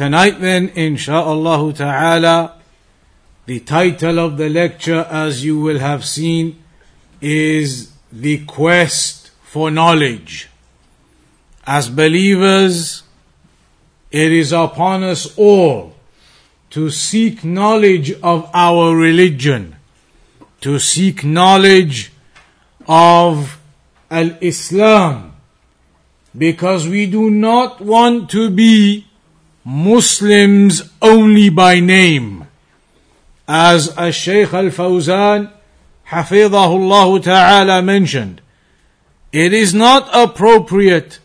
Tonight then, insha'Allah ta'ala, the title of the lecture, as you will have seen, is The Quest for Knowledge. As believers, it is upon us all to seek knowledge of our religion, to seek knowledge of Al-Islam, because we do not want to be Muslims only by name. As a Shaykh Al-Fawzan, Hafidahullah Ta'ala mentioned, it is not appropriate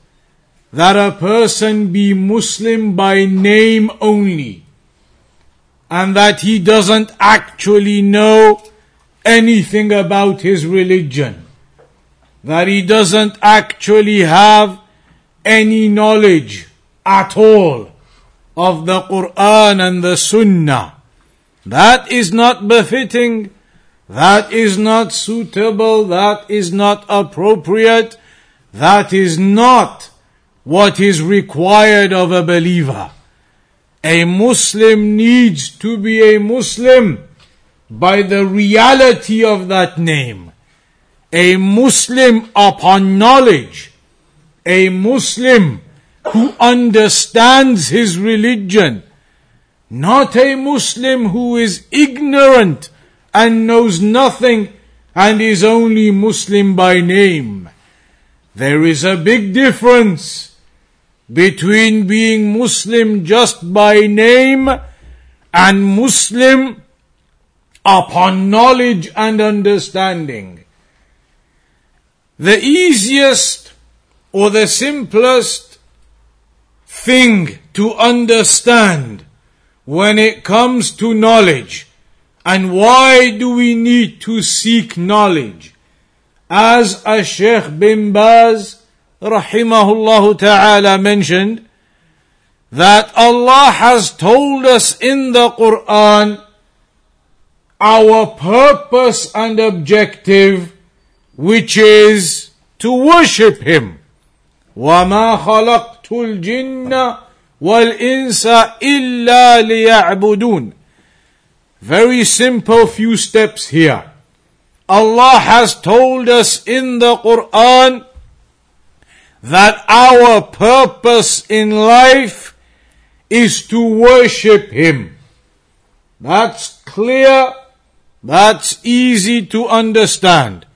that a person be Muslim by name only, and that he doesn't actually know anything about his religion, that he doesn't actually have any knowledge at all of the Quran and the Sunnah. That is not befitting, that is not suitable, that is not appropriate, that is not what is required of a believer. A Muslim needs to be a Muslim by the reality of that name. A Muslim upon knowledge. A Muslim who understands his religion, not a Muslim who is ignorant and knows nothing and is only Muslim by name. There is a big difference between being Muslim just by name and Muslim upon knowledge and understanding. The easiest or the simplest thing to understand when it comes to knowledge. And why do we need to seek knowledge? As a Sheikh bin Baz, rahimahullah ta'ala mentioned, that Allah has told us in the Quran our purpose and objective, which is to worship Him. وَمَا خَلَقْتُ الجن والإنس إلا ليعبدون Very simple few steps here. Allah has told us in the Quran that our purpose in life is to worship Him. That's clear. That's easy to understand.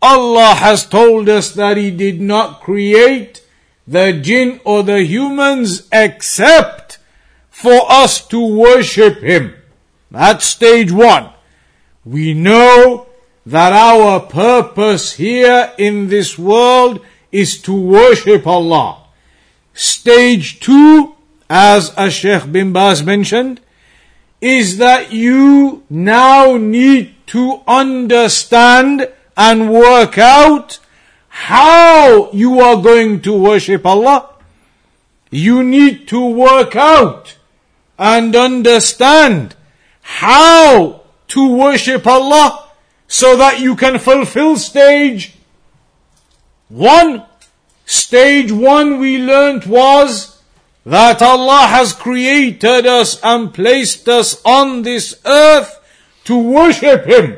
Allah has told us that He did not create the jinn or the humans except for us to worship Him. That's stage one. We know that our purpose here in this world is to worship Allah. Stage two, as Sheikh bin Baz mentioned, is that you now need to understand and work out how you are going to worship Allah. You need to work out and understand how to worship Allah so that you can fulfill stage one. Stage one we learnt was that Allah has created us and placed us on this earth to worship Him.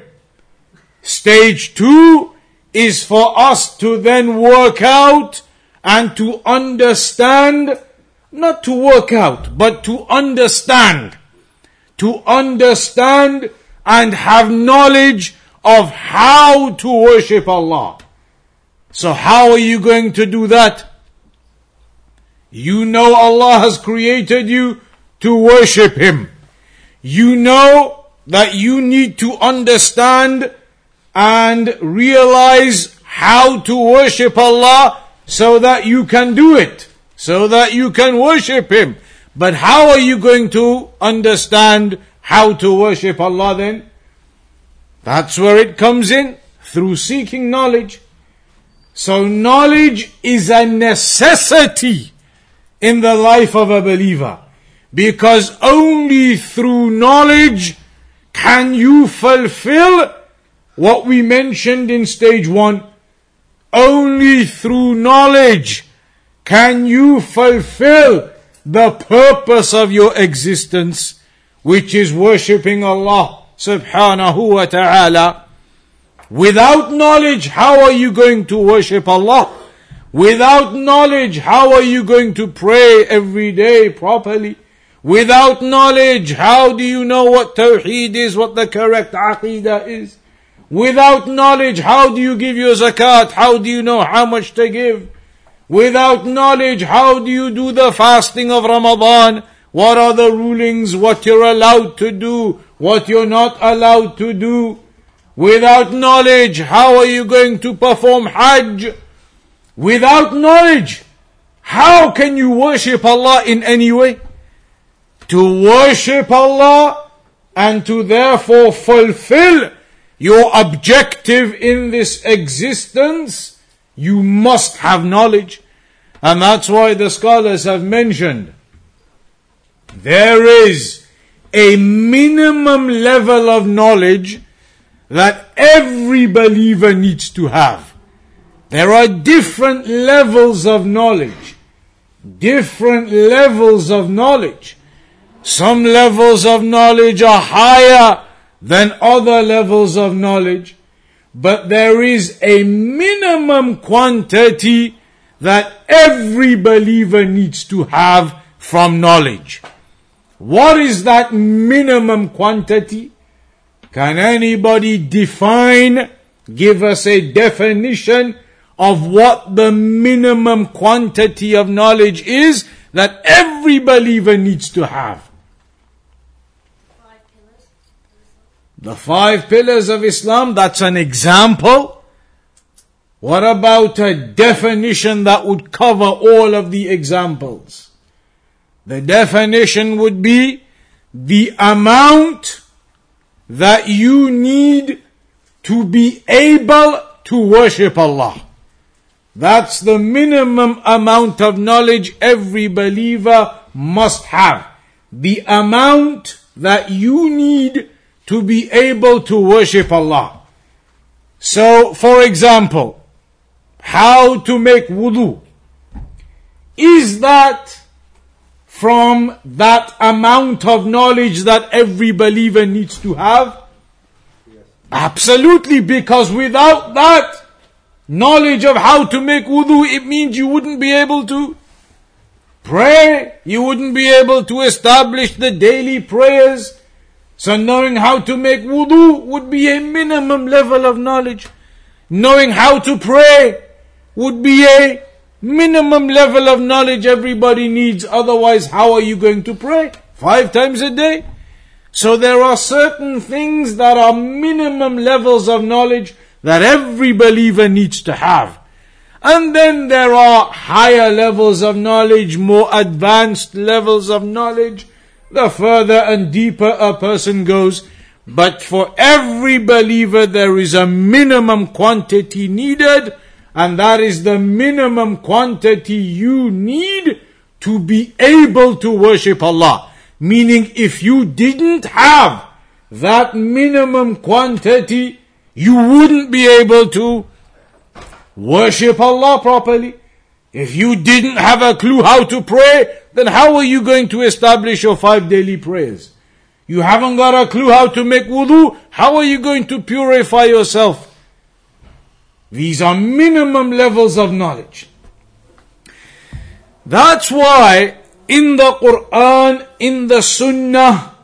Stage two is for us to then work out and to understand, not to work out, but to understand. To understand and have knowledge of how to worship Allah. So how are you going to do that? You know Allah has created you to worship Him. You know that you need to understand and realize how to worship Allah so that you can do it, so that you can worship Him. But how are you going to understand how to worship Allah then? That's where it comes in, through seeking knowledge. So knowledge is a necessity in the life of a believer. Because only through knowledge can you fulfill what we mentioned in stage one. Only through knowledge can you fulfill the purpose of your existence, which is worshipping Allah subhanahu wa ta'ala. Without knowledge, how are you going to worship Allah? Without knowledge, how are you going to pray every day properly? Without knowledge, how do you know what Tawheed is, what the correct Aqidah is? Without knowledge, how do you give your zakat? How do you know how much to give? Without knowledge, how do you do the fasting of Ramadan? What are the rulings? What you're allowed to do? What you're not allowed to do? Without knowledge, how are you going to perform Hajj? Without knowledge, how can you worship Allah in any way? To worship Allah and to therefore fulfill your objective in this existence, you must have knowledge. And that's why the scholars have mentioned there is a minimum level of knowledge that every believer needs to have. There are different levels of knowledge. Different levels of knowledge. Some levels of knowledge are higher than other levels of knowledge, but there is a minimum quantity that every believer needs to have from knowledge. What is that minimum quantity? Can anybody define, give us a definition of what the minimum quantity of knowledge is that every believer needs to have? The five pillars of Islam, that's an example. What about a definition that would cover all of the examples? The definition would be the amount that you need to be able to worship Allah. That's the minimum amount of knowledge every believer must have. The amount that you need to be able to worship Allah. So, for example, how to make wudu. Is that from that amount of knowledge that every believer needs to have? Absolutely, because without that knowledge of how to make wudu, it means you wouldn't be able to pray. You wouldn't be able to establish the daily prayers. So knowing how to make wudu would be a minimum level of knowledge. Knowing how to pray would be a minimum level of knowledge everybody needs. Otherwise, how are you going to pray? Five times a day? So there are certain things that are minimum levels of knowledge that every believer needs to have. And then there are higher levels of knowledge, more advanced levels of knowledge the further and deeper a person goes. But for every believer, there is a minimum quantity needed, and that is the minimum quantity you need to be able to worship Allah. Meaning, if you didn't have that minimum quantity, you wouldn't be able to worship Allah properly. If you didn't have a clue how to pray, then how are you going to establish your five daily prayers? You haven't got a clue how to make wudu, how are you going to purify yourself? These are minimum levels of knowledge. That's why in the Quran, in the Sunnah,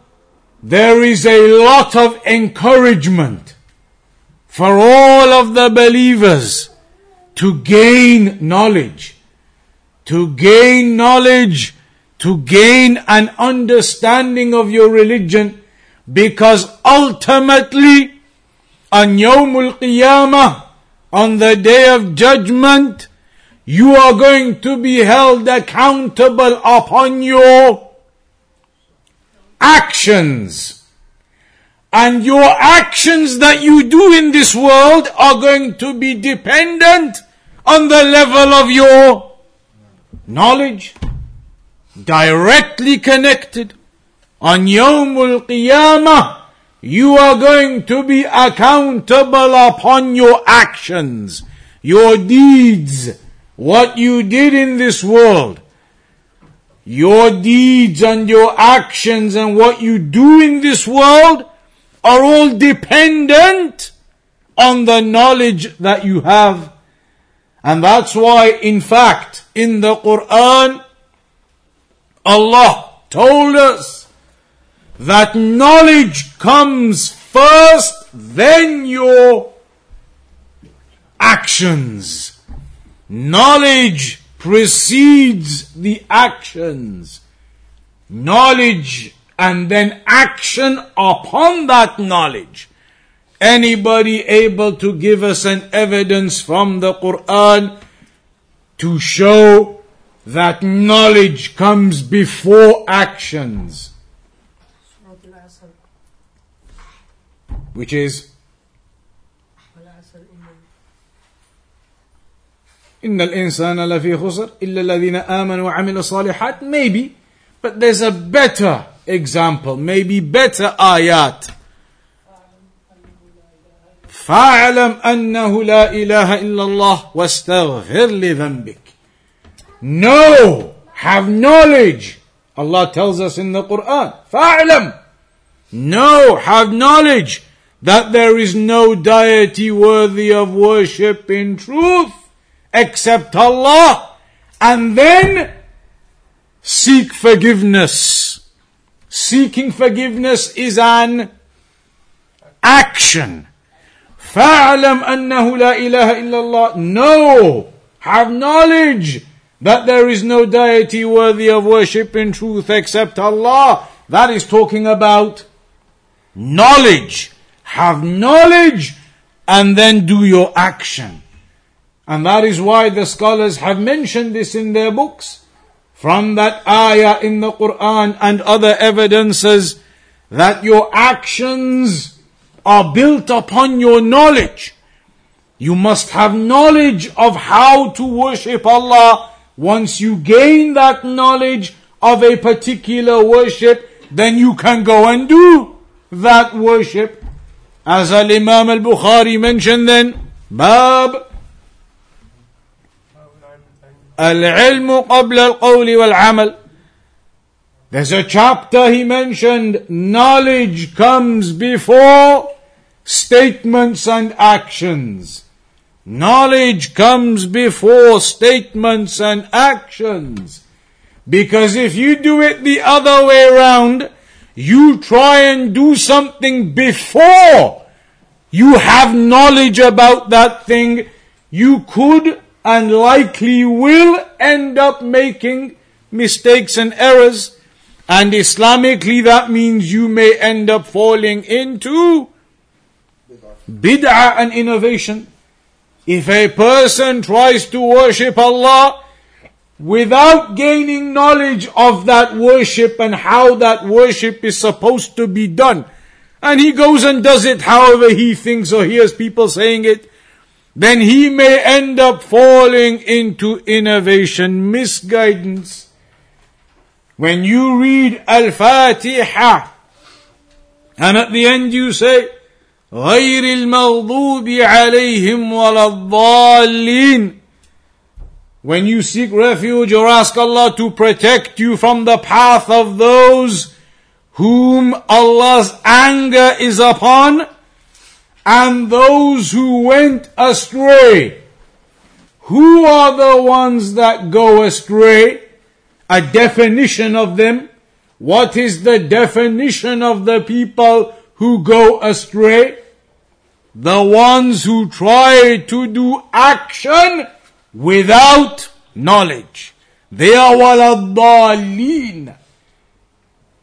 there is a lot of encouragement for all of the believers to gain knowledge to gain knowledge, to gain an understanding of your religion, because ultimately, on Yawmul Qiyamah, on the day of judgment, you are going to be held accountable upon your actions. And your actions that you do in this world are going to be dependent on the level of your knowledge. Directly connected. On Yawmul Qiyamah, you are going to be accountable upon your actions, your deeds, what you did in this world. Your deeds and your actions and what you do in this world are all dependent on the knowledge that you have. And that's why, in fact, in the Quran, Allah told us that knowledge comes first, then your actions. Knowledge precedes the actions. Knowledge and then action upon that knowledge. Anybody able to give us an evidence from the Quran to show that knowledge comes before actions? Which is إن الإنسان لفي خسر إلا الذين آمنوا وعملوا الصالحات maybe but there's a better example maybe better ayat فاعلم أنه لا إله إلا الله واستغفر لذنبك know have knowledge Allah tells us in the Quran فاعلم know have knowledge that there is no deity worthy of worship in truth except Allah and then seek forgiveness. Seeking forgiveness is an action. فَاعْلَمْ أَنَّهُ لَا إِلَهَ إِلَّا اللَّهِ Know, have knowledge that there is no deity worthy of worship in truth except Allah. That is talking about knowledge. Have knowledge and then do your action. And that is why the scholars have mentioned this in their books. From that ayah in the Quran and other evidences that your actions are built upon your knowledge. You must have knowledge of how to worship Allah. Once you gain that knowledge of a particular worship, then you can go and do that worship. As Al Imam Al Bukhari mentioned then, Bab Al Ilmu Qabla Al Qawli Wal Amal. There's a chapter he mentioned, knowledge comes before statements and actions. Knowledge comes before statements and actions. Because if you do it the other way around, you try and do something before you have knowledge about that thing, you could and likely will end up making mistakes and errors. And Islamically, that means you may end up falling into bid'ah and innovation. If a person tries to worship Allah without gaining knowledge of that worship and how that worship is supposed to be done, and he goes and does it however he thinks or hears people saying it, then he may end up falling into innovation, misguidance. When you read Al-Fatiha, and at the end you say, غير المغضوب عليهم ولا الضالين When you seek refuge or ask Allah to protect you from the path of those whom Allah's anger is upon, and those who went astray. Who are the ones that go astray? A definition of them. What is the definition of the people who go astray? The ones who try to do action without knowledge. They are waladhalin.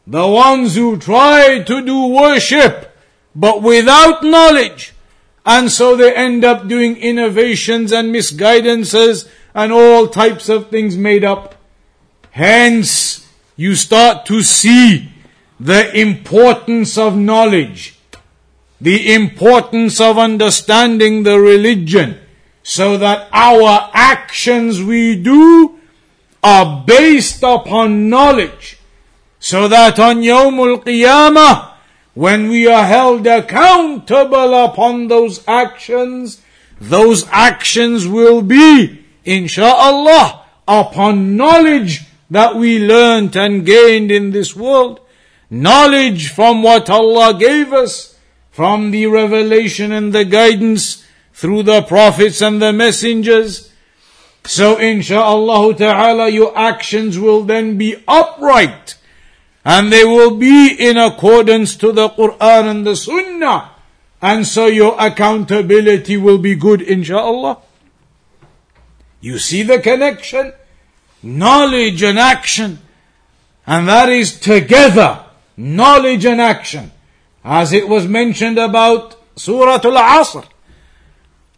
The ones who try to do worship but without knowledge. And so they end up doing innovations and misguidances and all types of things made up. Hence, you start to see the importance of knowledge, the importance of understanding the religion, so that our actions we do are based upon knowledge, so that on Yawmul Qiyamah, when we are held accountable upon those actions, those actions will be, insha'Allah, upon knowledge that we learnt and gained in this world. Knowledge from what Allah gave us, from the revelation and the guidance through the prophets and the messengers. So insha'Allah ta'ala your actions will then be upright and they will be in accordance to the Quran and the Sunnah. And so your accountability will be good insha'Allah. You see the connection? Knowledge and action. And that is together. Knowledge and action. As it was mentioned about Surah Al-Asr.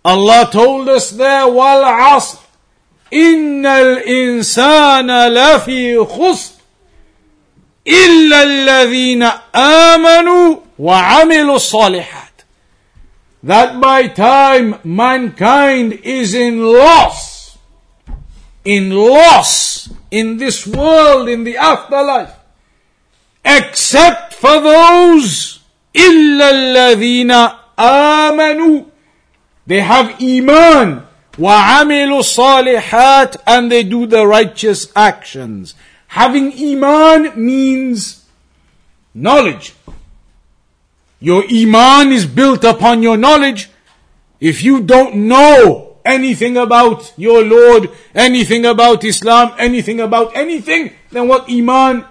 Allah told us there, وَالْعَصْرِ إِنَّ الْإِنسَانَ لَفِي خُسْرٍ إِلَّا الَّذِينَ آمَنُوا وَعَمِلُوا الصَّالِحَاتِ That by time mankind is in loss in loss in this world, in the afterlife, except for those إلا الذين آمنوا they have iman وعملوا الصالحات and they do the righteous actions. Having iman means knowledge. Your iman is built upon your knowledge. If you don't know anything about your Lord, anything about Islam, anything about anything, then what Iman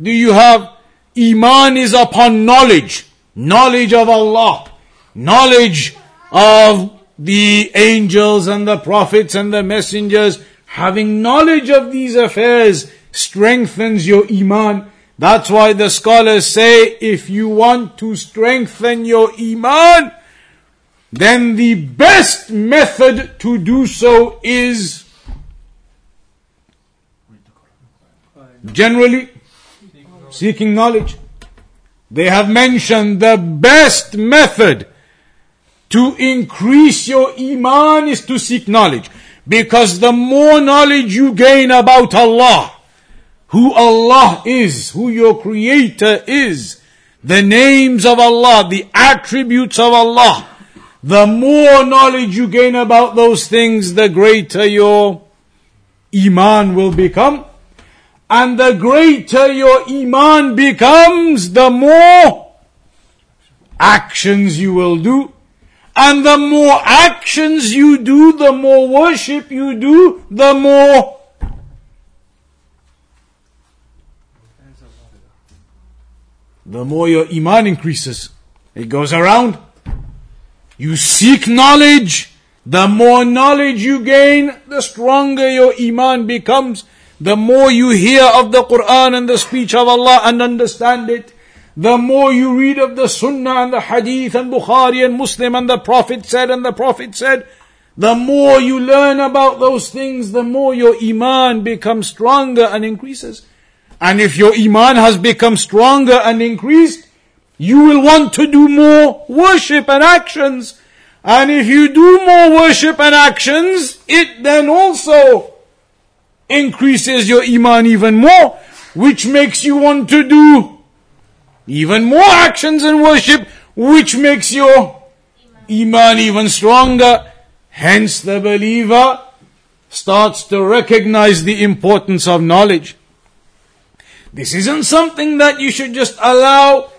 do you have? Iman is upon knowledge. Knowledge of Allah. Knowledge of the angels and the prophets and the messengers. Having knowledge of these affairs strengthens your Iman. That's why the scholars say if you want to strengthen your Iman, then the best method to do so is generally seeking knowledge. They have mentioned the best method to increase your iman is to seek knowledge. Because the more knowledge you gain about Allah, who Allah is, who your creator is, the names of Allah, the attributes of Allah, the more knowledge you gain about those things, the greater your iman will become. And the greater your iman becomes, the more actions you will do. And the more actions you do, the more worship you do, the more the more your iman increases. It goes around. You seek knowledge. The more knowledge you gain, the stronger your iman becomes. The more you hear of the Quran and the speech of Allah and understand it, the more you read of the Sunnah and the Hadith and Bukhari and Muslim and the Prophet said and the Prophet said, the more you learn about those things, the more your Iman becomes stronger and increases. And if your Iman has become stronger and increased, you will want to do more worship and actions. And if you do more worship and actions, it then also increases your iman even more, which makes you want to do even more actions and worship, which makes your iman even stronger. Hence the believer starts to recognize the importance of knowledge. This isn't something that you should just allow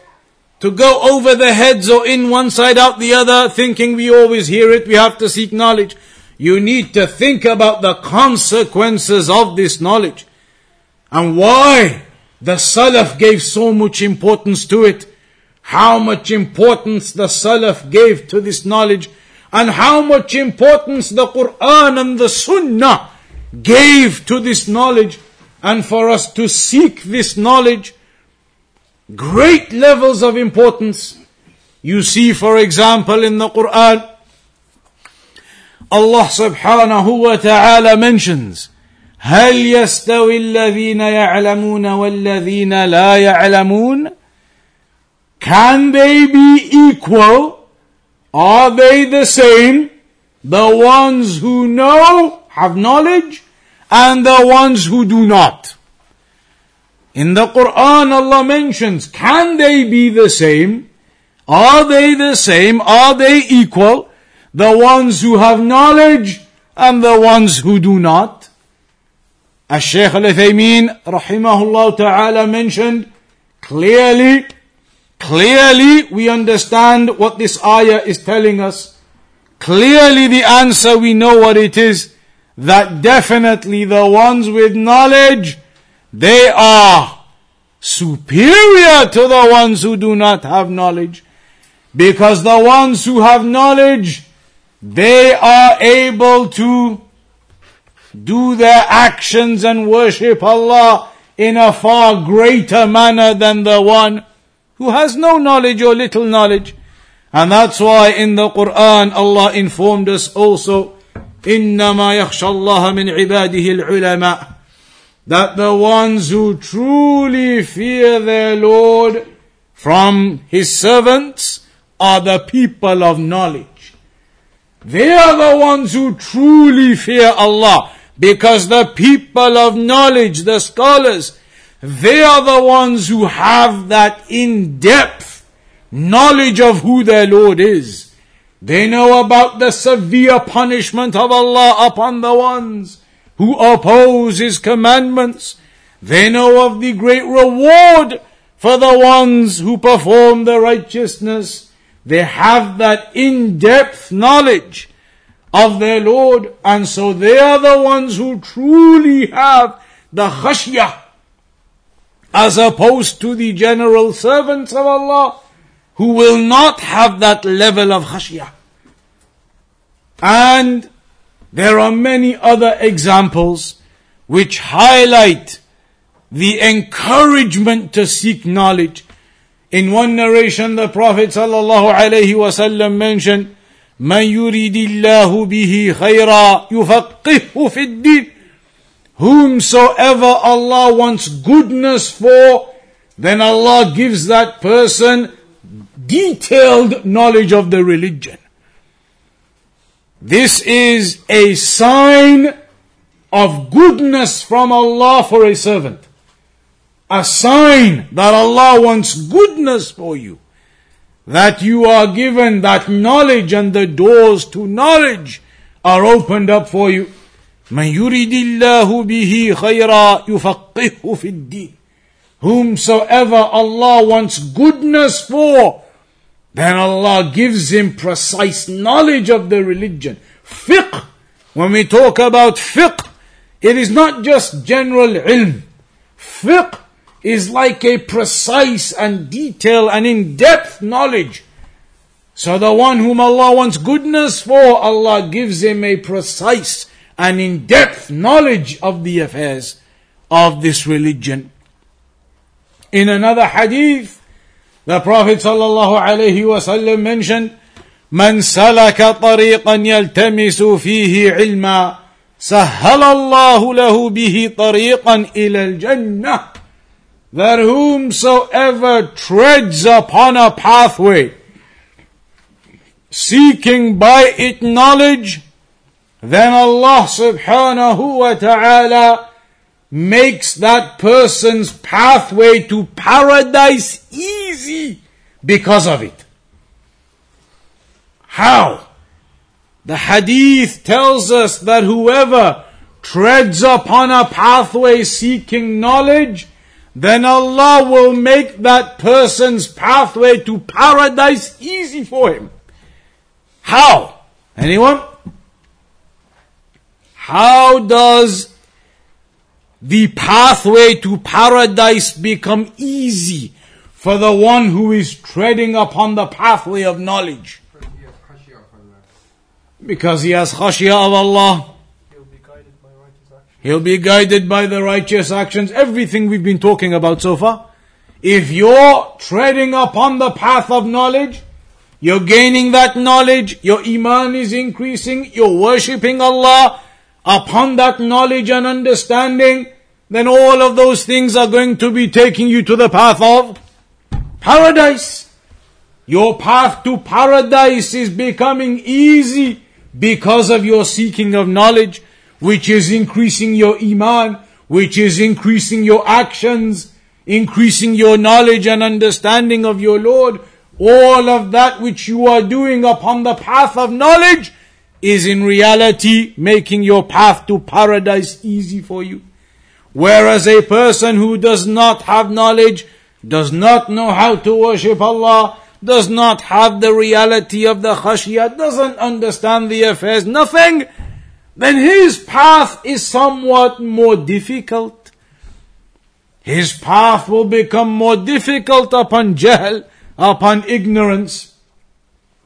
to go over the heads or in one side out the other, thinking we always hear it, we have to seek knowledge. You need to think about the consequences of this knowledge and why the Salaf gave so much importance to it. How much importance the Salaf gave to this knowledge and how much importance the Quran and the Sunnah gave to this knowledge and for us to seek this knowledge great levels of importance. You see, for example, in the Quran, Allah subhanahu wa ta'ala mentions, هل يستوي الذين يعلمون والذين لا يعلمون Can they be equal? Are they the same? The ones who know, have knowledge, and the ones who do not. In the Quran, Allah mentions, can they be the same? Are they the same? Are they equal? The ones who have knowledge and the ones who do not? As Shaykh al-Uthaymeen rahimahullah ta'ala mentioned clearly, clearly we understand what this ayah is telling us. Clearly the answer we know what it is, that definitely the ones with knowledge, they are superior to the ones who do not have knowledge. Because the ones who have knowledge, they are able to do their actions and worship Allah in a far greater manner than the one who has no knowledge or little knowledge. And that's why in the Quran Allah informed us also, إنما يخشى الله من عباده العلماء that the ones who truly fear their Lord from His servants are the people of knowledge. They are the ones who truly fear Allah because the people of knowledge, the scholars, they are the ones who have that in-depth knowledge of who their Lord is. They know about the severe punishment of Allah upon the ones who oppose His commandments. They know of the great reward for the ones who perform the righteousness. They have that in-depth knowledge of their Lord, and so they are the ones who truly have the khashiyah, as opposed to the general servants of Allah, who will not have that level of khashiyah. And there are many other examples which highlight the encouragement to seek knowledge. In one narration, the Prophet sallallahu alaihi wasallam mentioned, من يريد الله به خيرا يفقهه في الدين Whomsoever Allah wants goodness for, then Allah gives that person detailed knowledge of the religion. This is a sign of goodness from Allah for a servant. A sign that Allah wants goodness for you that you are given that knowledge and the doors to knowledge are opened up for you. من يريد الله به خيرا يفقهه في الدين. Whomsoever Allah wants goodness for, then Allah gives him precise knowledge of the religion. Fiqh. When we talk about fiqh, it is not just general ilm. Fiqh is like a precise and detailed and in-depth knowledge. So the one whom Allah wants goodness for, Allah gives him a precise and in-depth knowledge of the affairs of this religion. In another hadith, the Prophet sallallahu alaihi wasallam mentioned, من سلك طريقا يلتمس فيه علما سهل الله له به طريقا إلى الجنة that whomsoever treads upon a pathway, seeking by it knowledge, then Allah subhanahu wa ta'ala makes that person's pathway to paradise easy because of it. How? The hadith tells us that whoever treads upon a pathway seeking knowledge, then Allah will make that person's pathway to paradise easy for him. How? Anyone? How does the pathway to paradise become easy for the one who is treading upon the pathway of knowledge? Because he has khashiyah of Allah. He'll be guided by the righteous actions. Everything we've been talking about so far. If you're treading upon the path of knowledge, you're gaining that knowledge, your iman is increasing, you're worshipping Allah upon that knowledge and understanding, then all of those things are going to be taking you to the path of paradise. Your path to paradise is becoming easy because of your seeking of knowledge, which is increasing your iman, which is increasing your actions, increasing your knowledge and understanding of your Lord. All of that which you are doing upon the path of knowledge is in reality making your path to paradise easy for you. Whereas a person who does not have knowledge, does not know how to worship Allah, does not have the reality of the khashiyah, doesn't understand the affairs, nothing, then his path is somewhat more difficult. His path will become more difficult upon jahl, upon ignorance.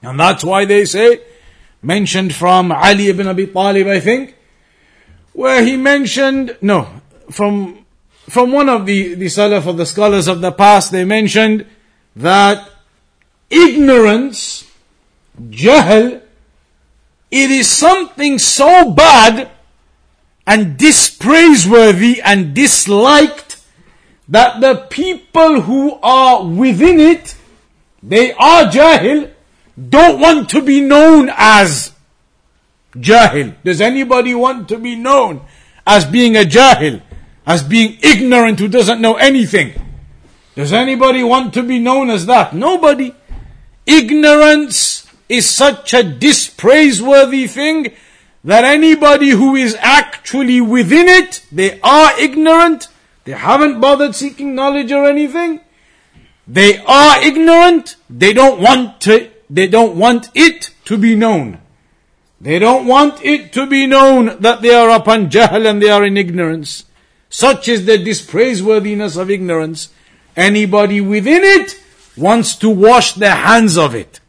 And that's why they say, mentioned from Ali ibn Abi Talib, I think, where he mentioned, no, from, from one of the, the Salaf of the scholars of the past, they mentioned that ignorance, jahl, it is something so bad and dispraiseworthy and disliked that the people who are within it, they are jahil, don't want to be known as jahil. Does anybody want to be known as being a jahil? As being ignorant who doesn't know anything? Does anybody want to be known as that? Nobody. Ignorance is such a dispraiseworthy thing that anybody who is actually within it, they are ignorant, they haven't bothered seeking knowledge or anything, they are ignorant, they don't want to, they don't want it to be known. They don't want it to be known that they are upon jahl and they are in ignorance. Such is the dispraiseworthiness of ignorance. Anybody within it wants to wash their hands of it.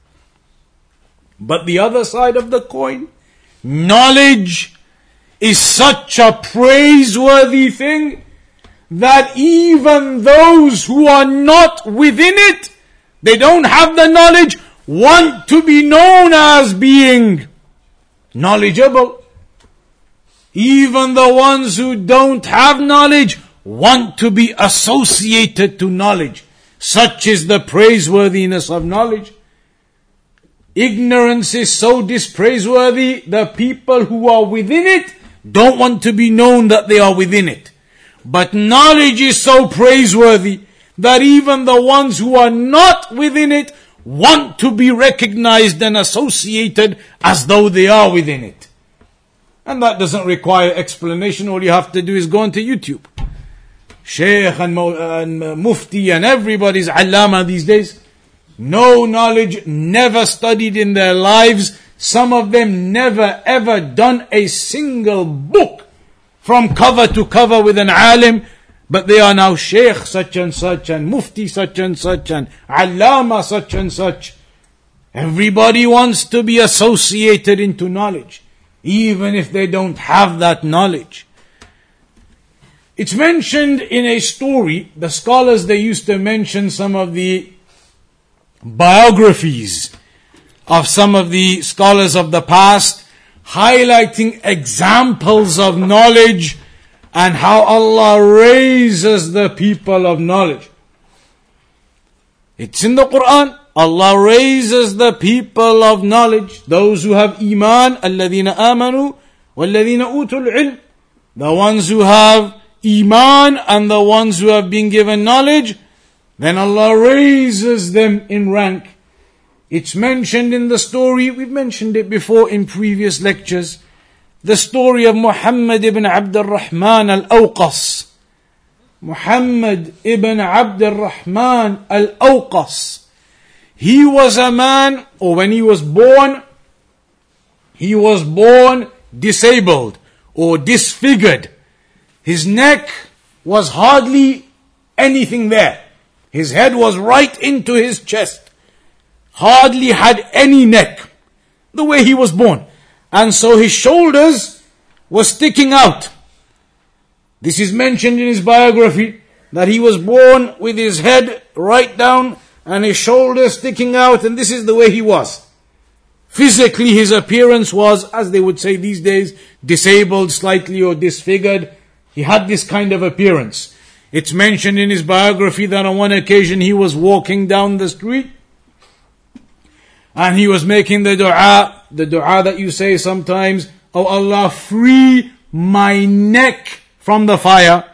But the other side of the coin, knowledge is such a praiseworthy thing that even those who are not within it, they don't have the knowledge, want to be known as being knowledgeable. Even the ones who don't have knowledge want to be associated to knowledge. Such is the praiseworthiness of knowledge. Ignorance is so dispraiseworthy, the people who are within it don't want to be known that they are within it. But knowledge is so praiseworthy that even the ones who are not within it want to be recognized and associated as though they are within it. And that doesn't require explanation. All you have to do is go onto YouTube. Sheikh and, and Mufti and everybody's Allama these days. No knowledge, never studied in their lives. Some of them never ever done a single book from cover to cover with an alim. But they are now Sheikh such and such and Mufti such and such and Allama such and such. Everybody wants to be associated into knowledge, even if they don't have that knowledge. It's mentioned in a story, the scholars they used to mention some of the biographies of some of the scholars of the past, highlighting examples of knowledge and how Allah raises the people of knowledge. It's in the Quran. Allah raises the people of knowledge, those who have iman, alladhina amanu, walladhina utul ilm, the ones who have iman and the ones who have been given knowledge, then Allah raises them in rank. It's mentioned in the story, we've mentioned it before in previous lectures, the story of Muhammad ibn Abd al-Rahman al-Awqas. Muhammad ibn Abd al-Rahman al-Awqas. He was a man, or when he was born, he was born disabled or disfigured. His neck was hardly anything there. His head was right into his chest. Hardly had any neck. The way he was born. And so his shoulders were sticking out. This is mentioned in his biography that he was born with his head right down and his shoulders sticking out, and this is the way he was. Physically, his appearance was, as they would say these days, disabled slightly or disfigured. He had this kind of appearance. It's mentioned in his biography that on one occasion he was walking down the street And he was making the dua, the dua that you say sometimes, Oh Allah, free my neck from the fire.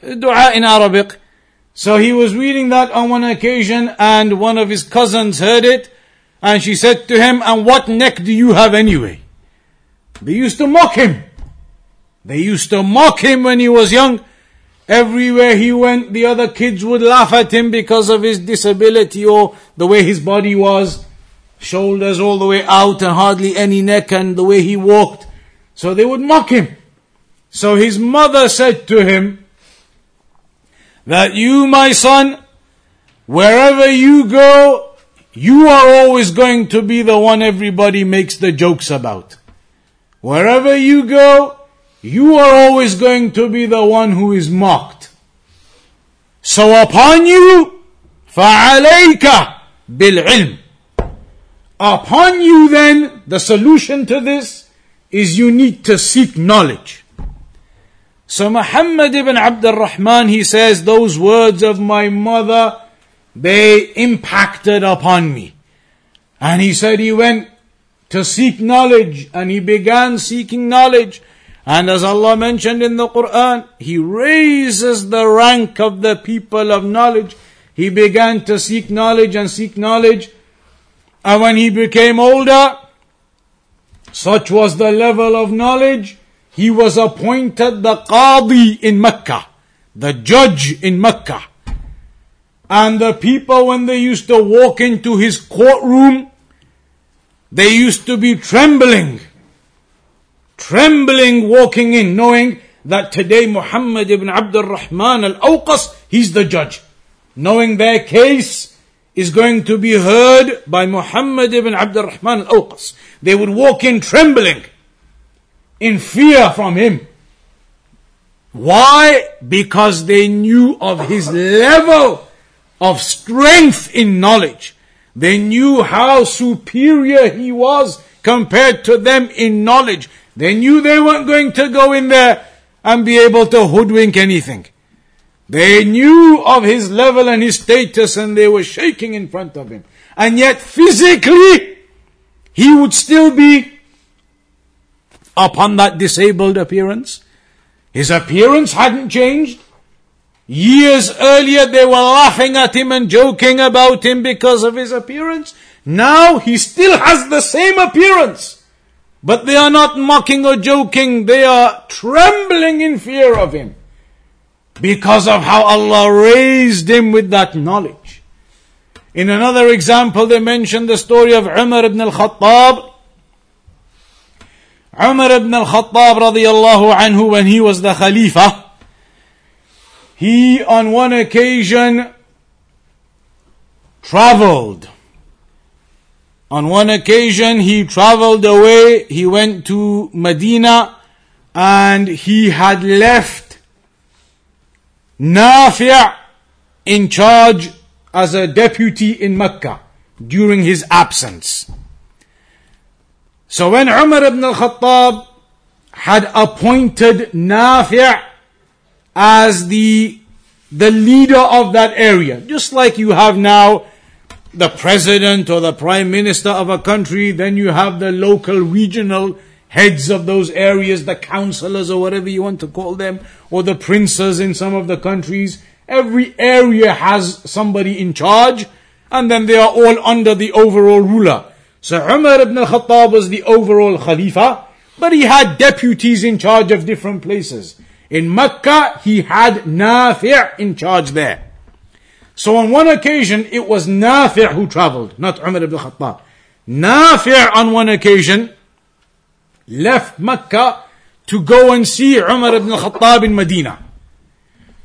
Dua in Arabic. So he was reading that on one occasion and one of his cousins heard it and she said to him, and what neck do you have anyway? They used to mock him. They used to mock him when he was young. Everywhere he went, the other kids would laugh at him because of his disability or the way his body was. Shoulders all the way out and hardly any neck and the way he walked. So they would mock him. So his mother said to him, that you, my son, wherever you go, you are always going to be the one everybody makes the jokes about. Wherever you go, you are always going to be the one who is mocked. So upon you, فَعَلَيْكَ بِالْعِلْمِ Upon you then, the solution to this is you need to seek knowledge. So Muhammad ibn Abdul Rahman, he says, those words of my mother, they impacted upon me. And he said he went to seek knowledge and he began seeking knowledge. and as Allah mentioned in the Quran, He raises the rank of the people of knowledge. He began to seek knowledge and seek knowledge. And when he became older, such was the level of knowledge he was appointed the Qadi in Mecca, the judge in Mecca. And the people, when they used to walk into his courtroom, they used to be trembling, trembling walking in, knowing that today Muhammad ibn Abdul Rahman al-Awqas, he's the judge. Knowing their case is going to be heard by Muhammad ibn Abdul Rahman al-Awqas. They would walk in trembling in fear from him. Why? Because they knew of his level of strength in knowledge. They knew how superior he was compared to them in knowledge. They knew they weren't going to go in there and be able to hoodwink anything. They knew of his level and his status and they were shaking in front of him. And yet physically, he would still be upon that disabled appearance. His appearance hadn't changed. Years earlier they were laughing at him and joking about him because of his appearance. Now he still has the same appearance. But they are not mocking or joking, they are trembling in fear of him. Because of how Allah raised him with that knowledge. In another example, they mention the story of Umar ibn al-Khattab, Umar ibn al-Khattab radiallahu anhu, when he was the Khalifa, he on one occasion traveled. On one occasion he traveled away, he went to Medina and he had left Nafi' in charge as a deputy in Mecca during his absence. So when Umar ibn al-Khattab had appointed Nafi' as the, the leader of that area, just like you have now the president or the prime minister of a country, then you have the local regional heads of those areas, the councillors or whatever you want to call them, or the princes in some of the countries. Every area has somebody in charge, and then they are all under the overall ruler. So Umar ibn al-Khattab was the overall Khalifa, but he had deputies in charge of different places. In Mecca, he had Nafi' in charge there. So on one occasion, it was Nafi' who traveled, not Umar ibn al-Khattab. Nafi' on one occasion left Mecca to go and see Umar ibn al-Khattab in Medina.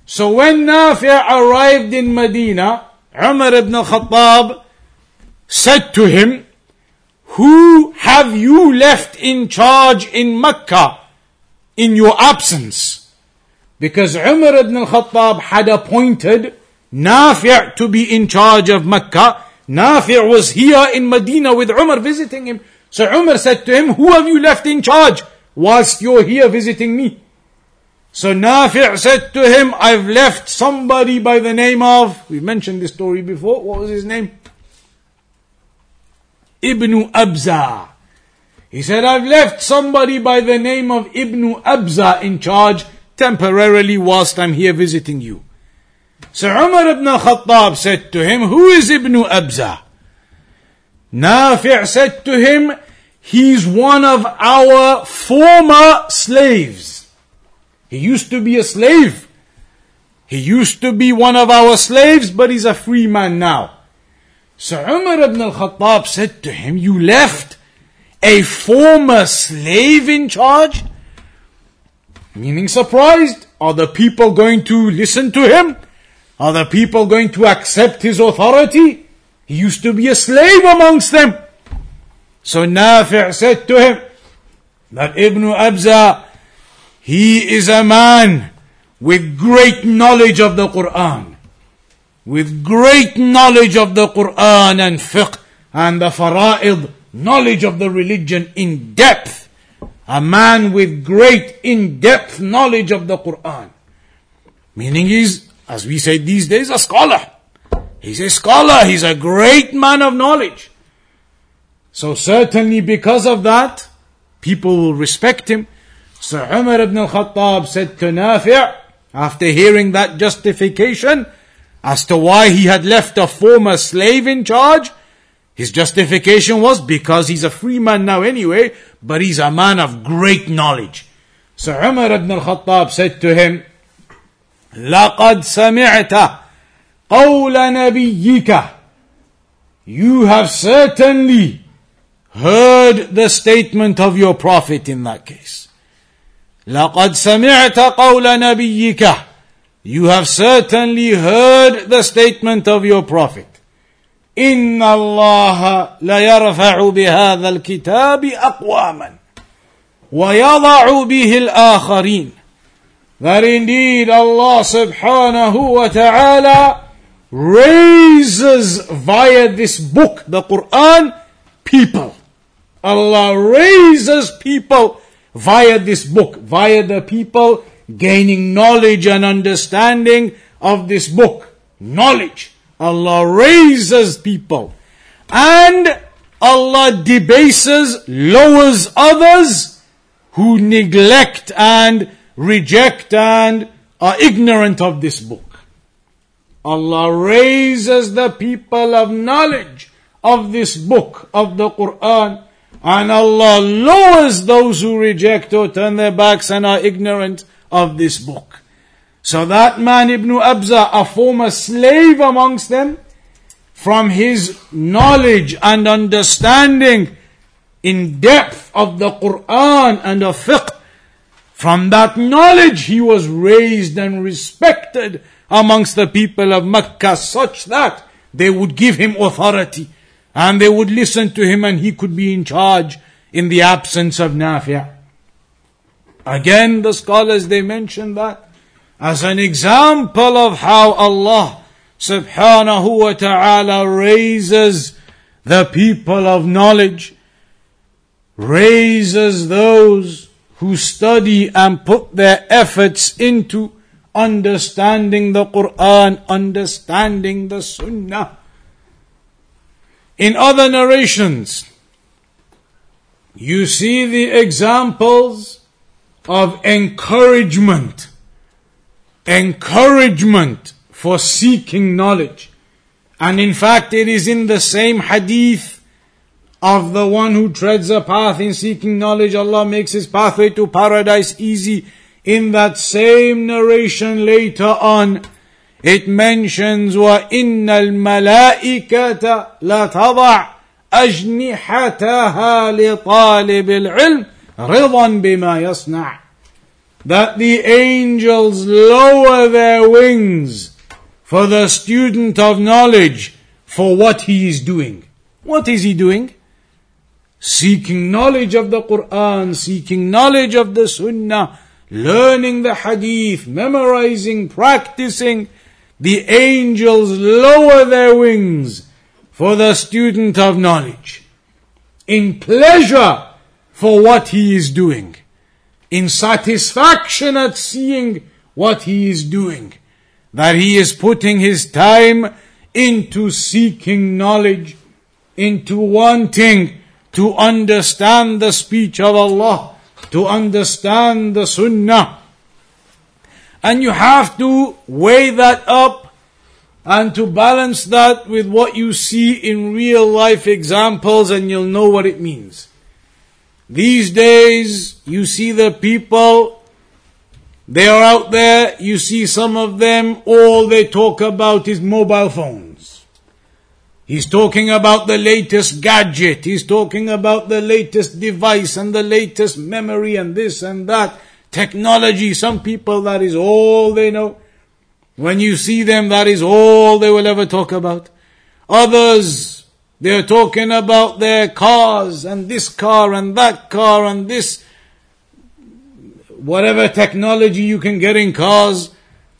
So when Nafi' arrived in Medina, Umar ibn al-Khattab said to him, who have you left in charge in Mecca in your absence? Because Umar ibn al-Khattab had appointed Nafi' to be in charge of Mecca. Nafi' was here in Medina with Umar visiting him. So Umar said to him, who have you left in charge whilst you're here visiting me? So Nafi' said to him, I've left somebody by the name of, we've mentioned this story before, what was his name? Ibn Abza. He said, I've left somebody by the name of Ibn Abza in charge temporarily whilst I'm here visiting you. So Umar ibn al-Khattab said to him, Who is Ibn Abza? Nafi' said to him, He's one of our former slaves. He used to be a slave. He used to be one of our slaves, but he's a free man now. So Umar ibn al-Khattab said to him, You left a former slave in charge? Meaning surprised. Are the people going to listen to him? Are the people going to accept his authority? He used to be a slave amongst them. So Nafi' said to him that Ibn Abza, he is a man with great knowledge of the Quran. With great knowledge of the Quran and fiqh and the fara'id, knowledge of the religion in depth. A man with great in-depth knowledge of the Quran. Meaning he's, as we say these days, a scholar. He's a scholar, he's a great man of knowledge. So certainly because of that, people will respect him. So Umar ibn al-Khattab said to Nafi' after hearing that justification as to why he had left a former slave in charge, his justification was because he's a free man now anyway, but he's a man of great knowledge. So Umar ibn al-Khattab said to him, لقد سمعت قول نبيك You have certainly heard the statement of your prophet in that case. لقد سمعت قول نبيك You have certainly heard the statement of your prophet. إن الله ليرفع بهذا الكتاب أقواما ويضع به الآخرين that indeed Allah subhanahu wa ta'ala raises via this book, the Quran, people. Allah raises people via this book, via the people gaining knowledge and understanding of this book. Knowledge. Allah raises people. And Allah debases, lowers others who neglect and reject and are ignorant of this book. Allah raises the people of knowledge of this book of the Quran and Allah lowers those who reject or turn their backs and are ignorant of this book. So that man Ibn Abza, a former slave amongst them, from his knowledge and understanding in depth of the Quran and of fiqh, from that knowledge he was raised and respected amongst the people of Mecca such that they would give him authority and they would listen to him and he could be in charge in the absence of Nafi'. Again, the scholars they mention that as an example of how Allah subhanahu wa ta'ala raises the people of knowledge, raises those who study and put their efforts into understanding the Quran, understanding the Sunnah. In other narrations, you see the examples of encouragement, encouragement for seeking knowledge. And in fact, it is in the same hadith of the one who treads a path in seeking knowledge. Allah makes his pathway to paradise easy. In that same narration later on, it mentions وَإِنَّ الْمَلَائِكَةَ لَتَضَعْ أَجْنِحَتَهَا لِطَالِبِ الْعِلْمِ رِضًا بِمَا يَصْنَعُ That the angels lower their wings for the student of knowledge for what he is doing. What is he doing? Seeking knowledge of the Quran, seeking knowledge of the Sunnah, learning the Hadith, memorizing, practicing, the angels lower their wings for the student of knowledge, in pleasure for what he is doing, in satisfaction at seeing what he is doing, that he is putting his time into seeking knowledge into wanting to understand the speech of Allah, to understand the Sunnah. And you have to weigh that up and to balance that with what you see in real life examples and you'll know what it means. These days, you see the people, they are out there, you see some of them, all they talk about is mobile phones. He's talking about the latest gadget, he's talking about the latest device and the latest memory and this and that. Technology, some people that is all they know. When you see them, that is all they will ever talk about. Others, they're talking about their cars and this car and that car and this whatever technology you can get in cars,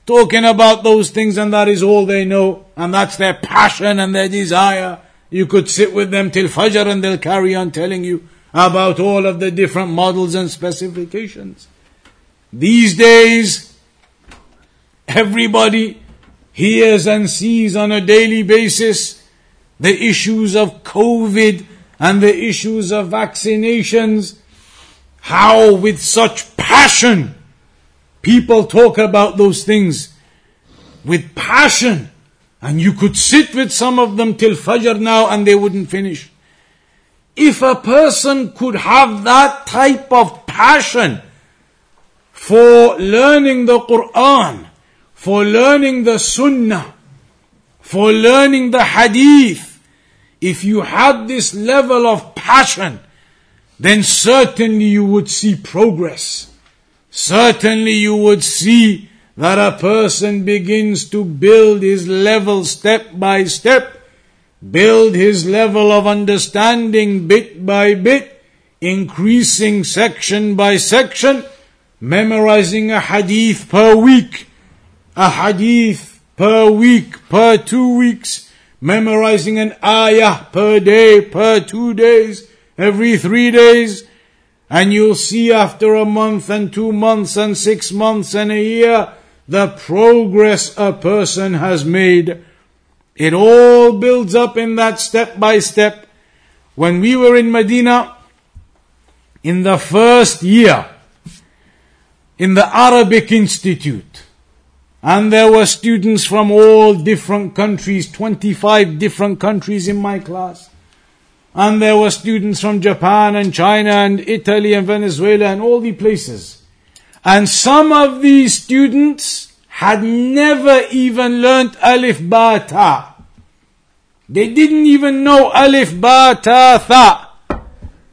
talking about those things and that is all they know and that's their passion and their desire. You could sit with them till Fajr and they'll carry on telling you about all of the different models and specifications. These days, everybody hears and sees on a daily basis the issues of COVID and the issues of vaccinations, how with such passion people talk about those things with passion. And you could sit with some of them till Fajr now and they wouldn't finish. If a person could have that type of passion for learning the Quran, for learning the Sunnah, for learning the hadith, if you had this level of passion, then certainly you would see progress. Certainly you would see that a person begins to build his level step by step, build his level of understanding bit by bit, increasing section by section, memorizing a hadith per week, a hadith per week, per two weeks, memorizing an ayah per day, per two days, every three days, and you'll see after a month and two months and six months and a year the progress a person has made. It all builds up in that step by step. When we were in Medina, in the first year, in the Arabic Institute, and there were students from all different countries, 25 different countries in my class. And there were students from Japan and China and Italy and Venezuela and all the places. And some of these students had never even learnt Alif Ba Ta. They didn't even know Alif Ba Ta Tha.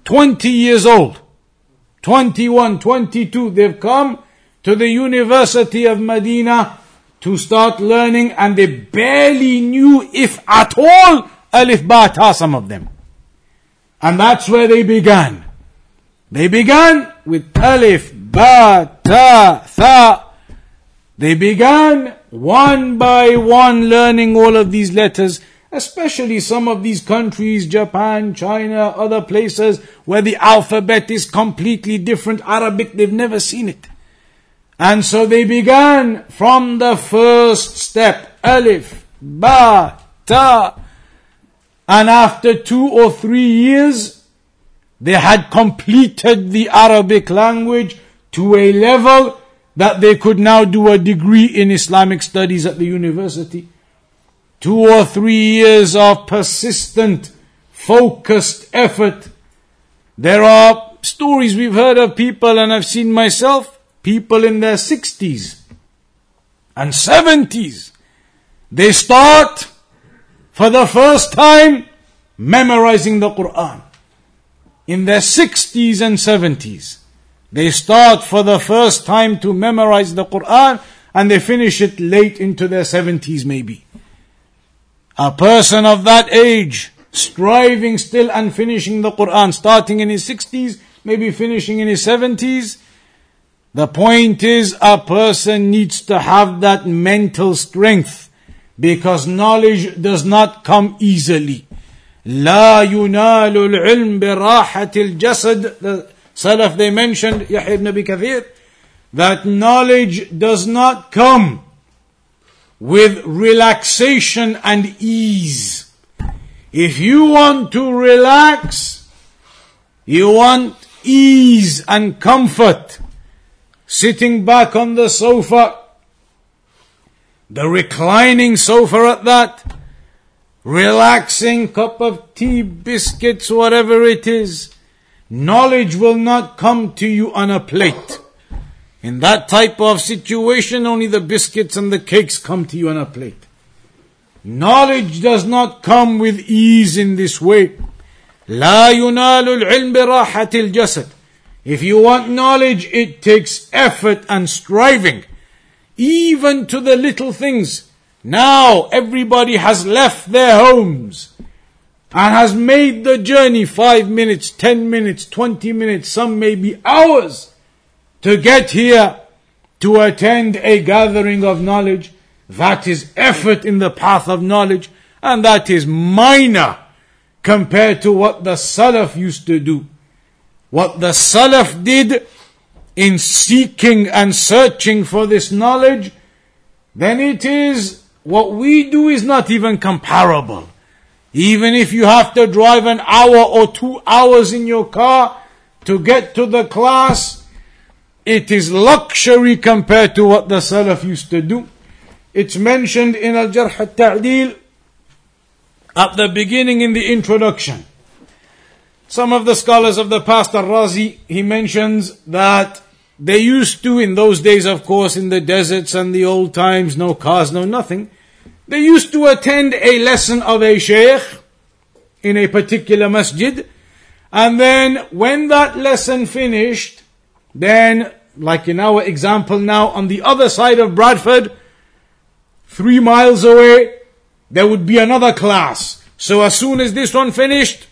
20 years old. 21, 22. They've come to the University of Medina to start learning and they barely knew if at all Alif Ba Ta some of them. And that's where they began. They began with Alif Ba Ta Tha. They began one by one learning all of these letters, especially some of these countries, Japan, China, other places where the alphabet is completely different. Arabic, they've never seen it. And so they began from the first step, Alif, Ba, Ta. And after two or three years, they had completed the Arabic language to a level that they could now do a degree in Islamic studies at the university. Two or three years of persistent, focused effort. There are stories we've heard of people and I've seen myself people in their 60s and 70s, they start for the first time memorizing the Quran. In their 60s and 70s, they start for the first time to memorize the Quran and they finish it late into their 70s maybe. A person of that age, striving still and finishing the Quran, starting in his 60s, maybe finishing in his 70s, the point is a person needs to have that mental strength because knowledge does not come easily. لا ينال العلم براحة الجسد The Salaf they mentioned, Yahya ibn Abi Kathir, that knowledge does not come with relaxation and ease. If you want to relax, you want ease and comfort, sitting back on the sofa, the reclining sofa at that, relaxing cup of tea, biscuits, whatever it is, knowledge will not come to you on a plate. In that type of situation, only the biscuits and the cakes come to you on a plate. Knowledge does not come with ease in this way. لا ينال العلم براحة الجسد. If you want knowledge, it takes effort and striving, even to the little things. Now everybody has left their homes and has made the journey five minutes, ten minutes, twenty minutes, some maybe hours to get here to attend a gathering of knowledge. That is effort in the path of knowledge and that is minor compared to what the Salaf used to do. What the Salaf did in seeking and searching for this knowledge, then it is what we do is not even comparable. Even if you have to drive an hour or two hours in your car to get to the class, it is luxury compared to what the Salaf used to do. It's mentioned in Al Jarh al Ta'dil at the beginning in the introduction. Some of the scholars of the past, Al-Razi, he mentions that they used to, in those days, of course, in the deserts and the old times, no cars, no nothing, they used to attend a lesson of a sheikh in a particular masjid, and then when that lesson finished, then, like in our example now, on the other side of Bradford, three miles away, there would be another class. So as soon as this one finished,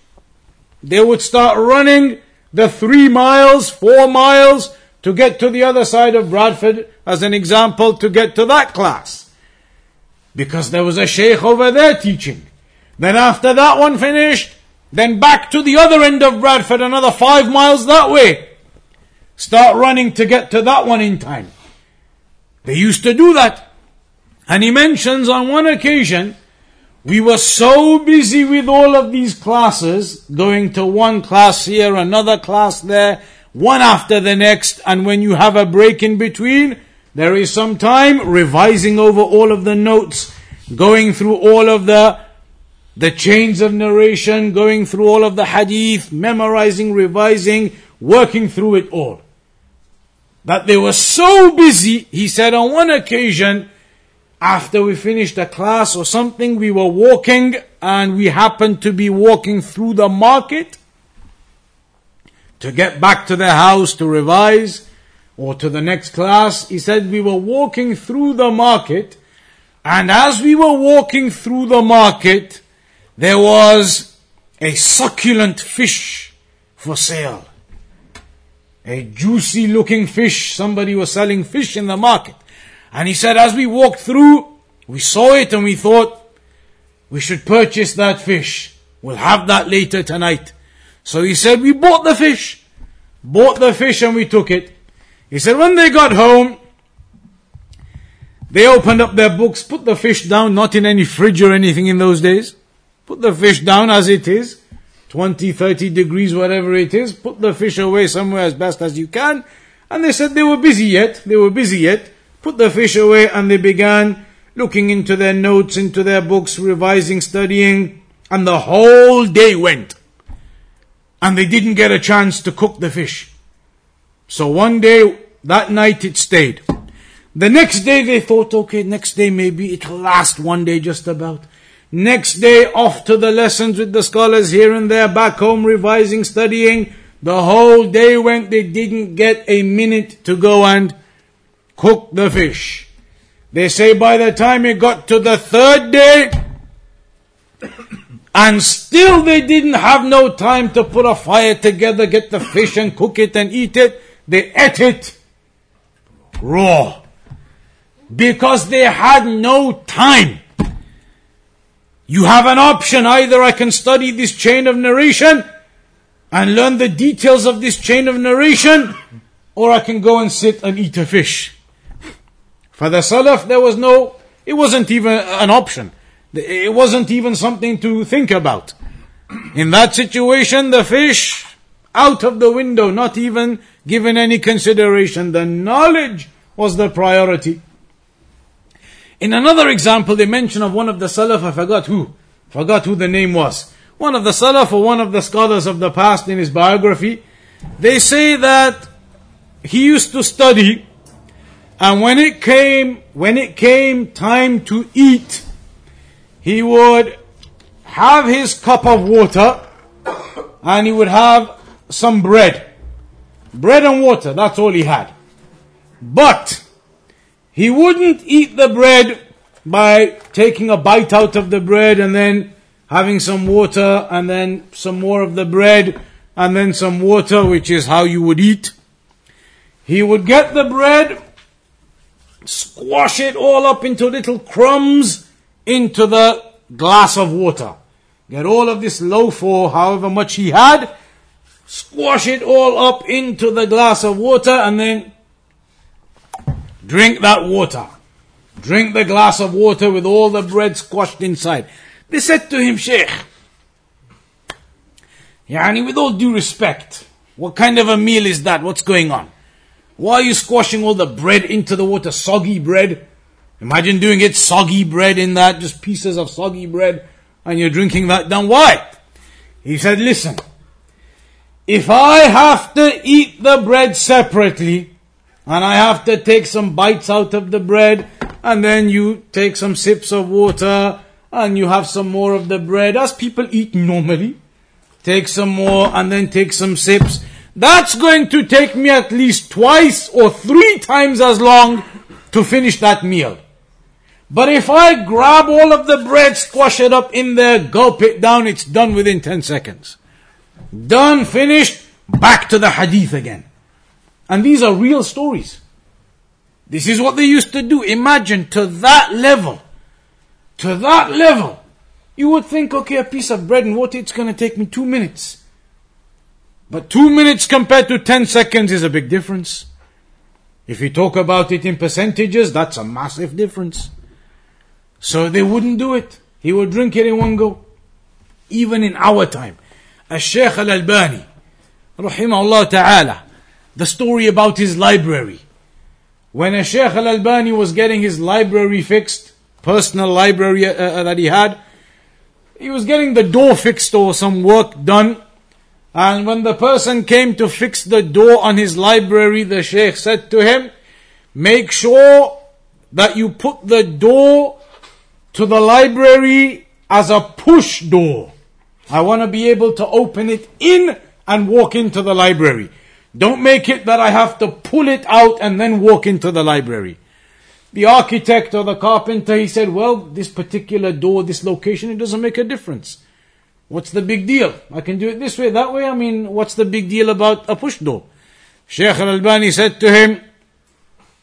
they would start running the three miles, four miles to get to the other side of Bradford, as an example, to get to that class. Because there was a sheikh over there teaching. Then after that one finished, then back to the other end of Bradford, another five miles that way. Start running to get to that one in time. They used to do that. And he mentions on one occasion, we were so busy with all of these classes, going to one class here, another class there, one after the next, and when you have a break in between, there is some time revising over all of the notes, going through all of the the chains of narration, going through all of the hadith, memorizing, revising, working through it all. That they were so busy, he said on one occasion, after we finished a class or something, we were walking and we happened to be walking through the market to get back to the house to revise or to the next class. He said we were walking through the market and as we were walking through the market, there was a succulent fish for sale. A juicy looking fish. Somebody was selling fish in the market. And he said, as we walked through, we saw it and we thought, we should purchase that fish. We'll have that later tonight. So he said, we bought the fish. Bought the fish and we took it. He said, when they got home, they opened up their books, put the fish down, not in any fridge or anything in those days. Put the fish down as it is, 20, 30 degrees, whatever it is. Put the fish away somewhere as best as you can. And they said they were busy yet. They were busy yet put the fish away and they began looking into their notes, into their books, revising, studying, and the whole day went. And they didn't get a chance to cook the fish. So one day, that night it stayed. The next day they thought, okay, next day maybe it'll last one day just about. Next day off to the lessons with the scholars here and there, back home revising, studying. The whole day went, they didn't get a minute to go and cook the fish. They say by the time it got to the third day, and still they didn't have no time to put a fire together, get the fish and cook it and eat it. They ate it raw. Because they had no time. You have an option. Either I can study this chain of narration and learn the details of this chain of narration, or I can go and sit and eat a fish. For the Salaf, there was no, it wasn't even an option. It wasn't even something to think about. In that situation, the fish out of the window, not even given any consideration. The knowledge was the priority. In another example, they mention of one of the Salaf, I forgot who, forgot who the name was. One of the Salaf or one of the scholars of the past in his biography, they say that he used to study and when it came, when it came time to eat, he would have his cup of water and he would have some bread. Bread and water, that's all he had. But he wouldn't eat the bread by taking a bite out of the bread and then having some water and then some more of the bread and then some water, which is how you would eat. He would get the bread, squash it all up into little crumbs into the glass of water. Get all of this loaf or however much he had, squash it all up into the glass of water and then drink that water. Drink the glass of water with all the bread squashed inside. They said to him, Sheikh, Yani with all due respect, what kind of a meal is that? What's going on? Why are you squashing all the bread into the water? Soggy bread. Imagine doing it soggy bread in that, just pieces of soggy bread, and you're drinking that down. Why? He said, listen, if I have to eat the bread separately, and I have to take some bites out of the bread, and then you take some sips of water, and you have some more of the bread, as people eat normally, take some more, and then take some sips, that's going to take me at least twice or three times as long to finish that meal. But if I grab all of the bread, squash it up in there, gulp it down, it's done within 10 seconds. Done, finished, back to the hadith again. And these are real stories. This is what they used to do. Imagine to that level, to that level, you would think, okay, a piece of bread and water, it's going to take me two minutes. But two minutes compared to 10 seconds is a big difference. If you talk about it in percentages, that's a massive difference. So they wouldn't do it. He would drink it in one go. Even in our time. Al-Shaykh Al-Albani, rahimahullah ta'ala, the story about his library. When a Shaykh Al-Albani was getting his library fixed, personal library uh, uh, that he had, he was getting the door fixed or some work done, and when the person came to fix the door on his library, the Sheikh said to him, Make sure that you put the door to the library as a push door. I want to be able to open it in and walk into the library. Don't make it that I have to pull it out and then walk into the library. The architect or the carpenter, he said, well, this particular door, this location, it doesn't make a difference. What's the big deal? I can do it this way, that way. I mean, what's the big deal about a push door? Sheikh Al-Albani said to him,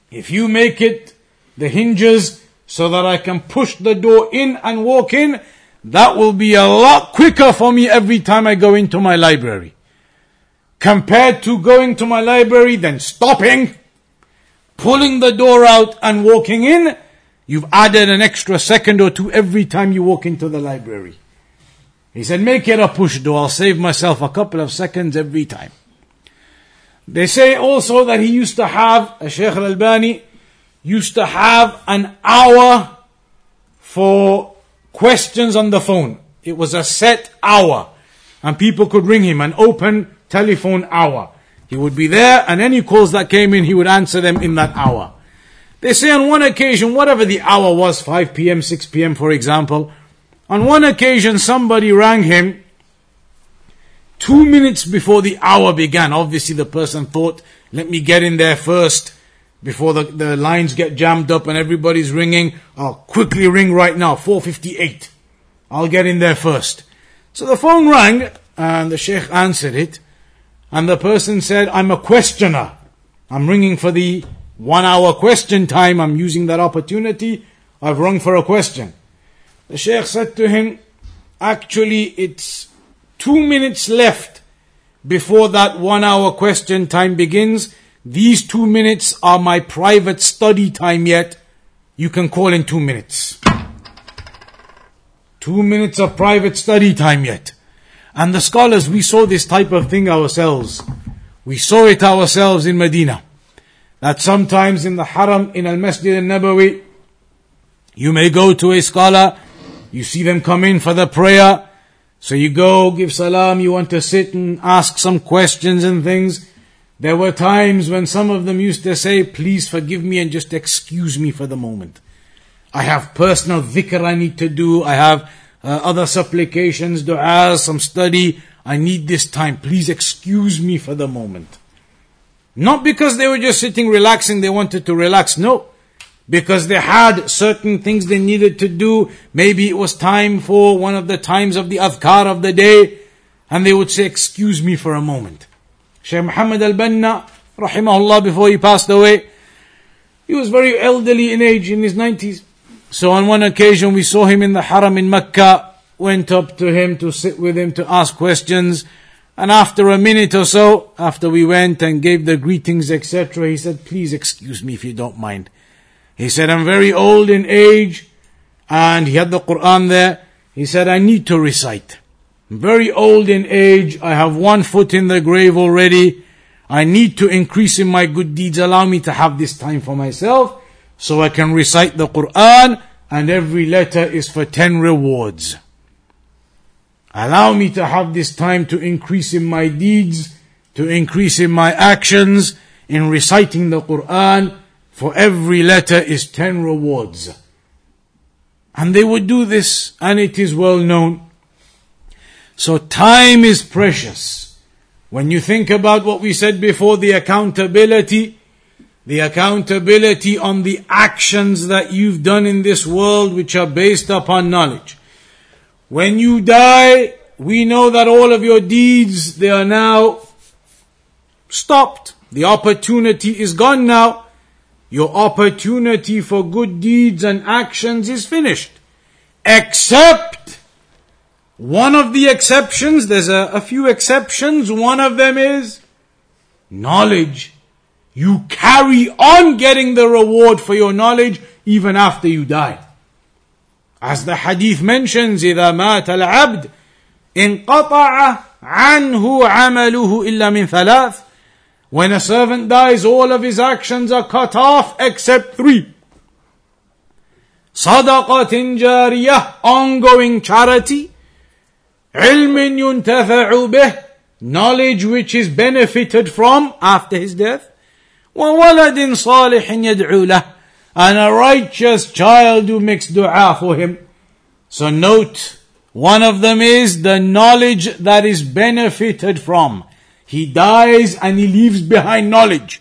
if you make it the hinges so that I can push the door in and walk in, that will be a lot quicker for me every time I go into my library. Compared to going to my library, then stopping, pulling the door out and walking in, you've added an extra second or two every time you walk into the library. He said, make it a push door. I'll save myself a couple of seconds every time. They say also that he used to have, a Sheikh al-Albani, used to have an hour for questions on the phone. It was a set hour. And people could ring him, an open telephone hour. He would be there and any calls that came in, he would answer them in that hour. They say on one occasion, whatever the hour was, 5 p.m., 6 p.m., for example, on one occasion, somebody rang him two minutes before the hour began. Obviously, the person thought, let me get in there first before the, the lines get jammed up and everybody's ringing. I'll quickly ring right now, 458. I'll get in there first. So the phone rang and the sheikh answered it. And the person said, I'm a questioner. I'm ringing for the one hour question time. I'm using that opportunity. I've rung for a question. The Sheikh said to him, actually it's two minutes left before that one hour question time begins. These two minutes are my private study time yet. You can call in two minutes. two minutes of private study time yet. And the scholars, we saw this type of thing ourselves. We saw it ourselves in Medina. That sometimes in the Haram, in Al Masjid al Nabawi, you may go to a scholar, you see them come in for the prayer, so you go, give salam, you want to sit and ask some questions and things. There were times when some of them used to say, please forgive me and just excuse me for the moment. I have personal dhikr I need to do. I have uh, other supplications, du'as, some study. I need this time. Please excuse me for the moment. Not because they were just sitting relaxing, they wanted to relax. No. Because they had certain things they needed to do. Maybe it was time for one of the times of the adhkar of the day. And they would say, excuse me for a moment. Shaykh Muhammad al-Banna, rahimahullah, before he passed away, he was very elderly in age, in his 90s. So on one occasion we saw him in the haram in Mecca, went up to him to sit with him to ask questions. And after a minute or so, after we went and gave the greetings, etc., he said, please excuse me if you don't mind. He said, I'm very old in age, and he had the Quran there. He said, I need to recite. Very old in age. I have one foot in the grave already. I need to increase in my good deeds. Allow me to have this time for myself so I can recite the Quran and every letter is for 10 rewards. Allow me to have this time to increase in my deeds, to increase in my actions, in reciting the Quran. For every letter is 10 rewards. And they would do this, and it is well known. So time is precious. When you think about what we said before, the accountability, the accountability on the actions that you've done in this world which are based upon knowledge. When you die, we know that all of your deeds, they are now stopped. The opportunity is gone now. Your opportunity for good deeds and actions is finished. Except one of the exceptions, there's a, a few exceptions. One of them is knowledge. You carry on getting the reward for your knowledge even after you die. As the hadith mentions, إذا مات العبد انقطع عنه عمله إلا من ثلاث. When a servant dies, all of his actions are cut off except three. صدقة جارية, ongoing charity. علم ينتفع به knowledge which is benefited from after his death وولد صالح يدعو له and a righteous child who makes dua for him so note one of them is the knowledge that is benefited from he dies and he leaves behind knowledge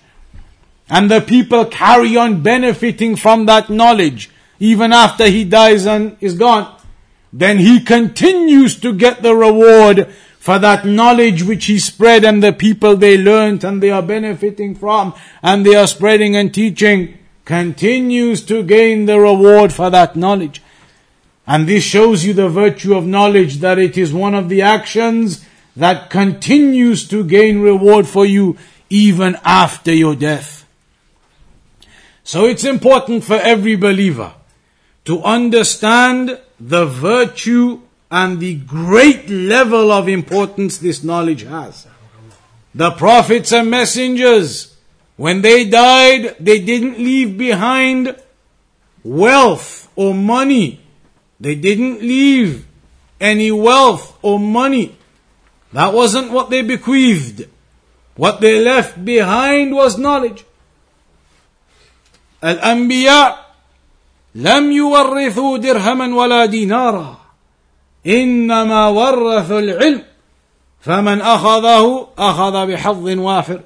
and the people carry on benefiting from that knowledge even after he dies and is gone then he continues to get the reward for that knowledge which he spread and the people they learnt and they are benefiting from and they are spreading and teaching continues to gain the reward for that knowledge. And this shows you the virtue of knowledge that it is one of the actions that continues to gain reward for you even after your death. So it's important for every believer to understand the virtue and the great level of importance this knowledge has. The prophets and messengers, when they died, they didn't leave behind wealth or money. They didn't leave any wealth or money. That wasn't what they bequeathed. What they left behind was knowledge. Al-Anbiya لم يورثوا درهما ولا دينارا انما ورثوا العلم فمن اخذه اخذ بحظ وافر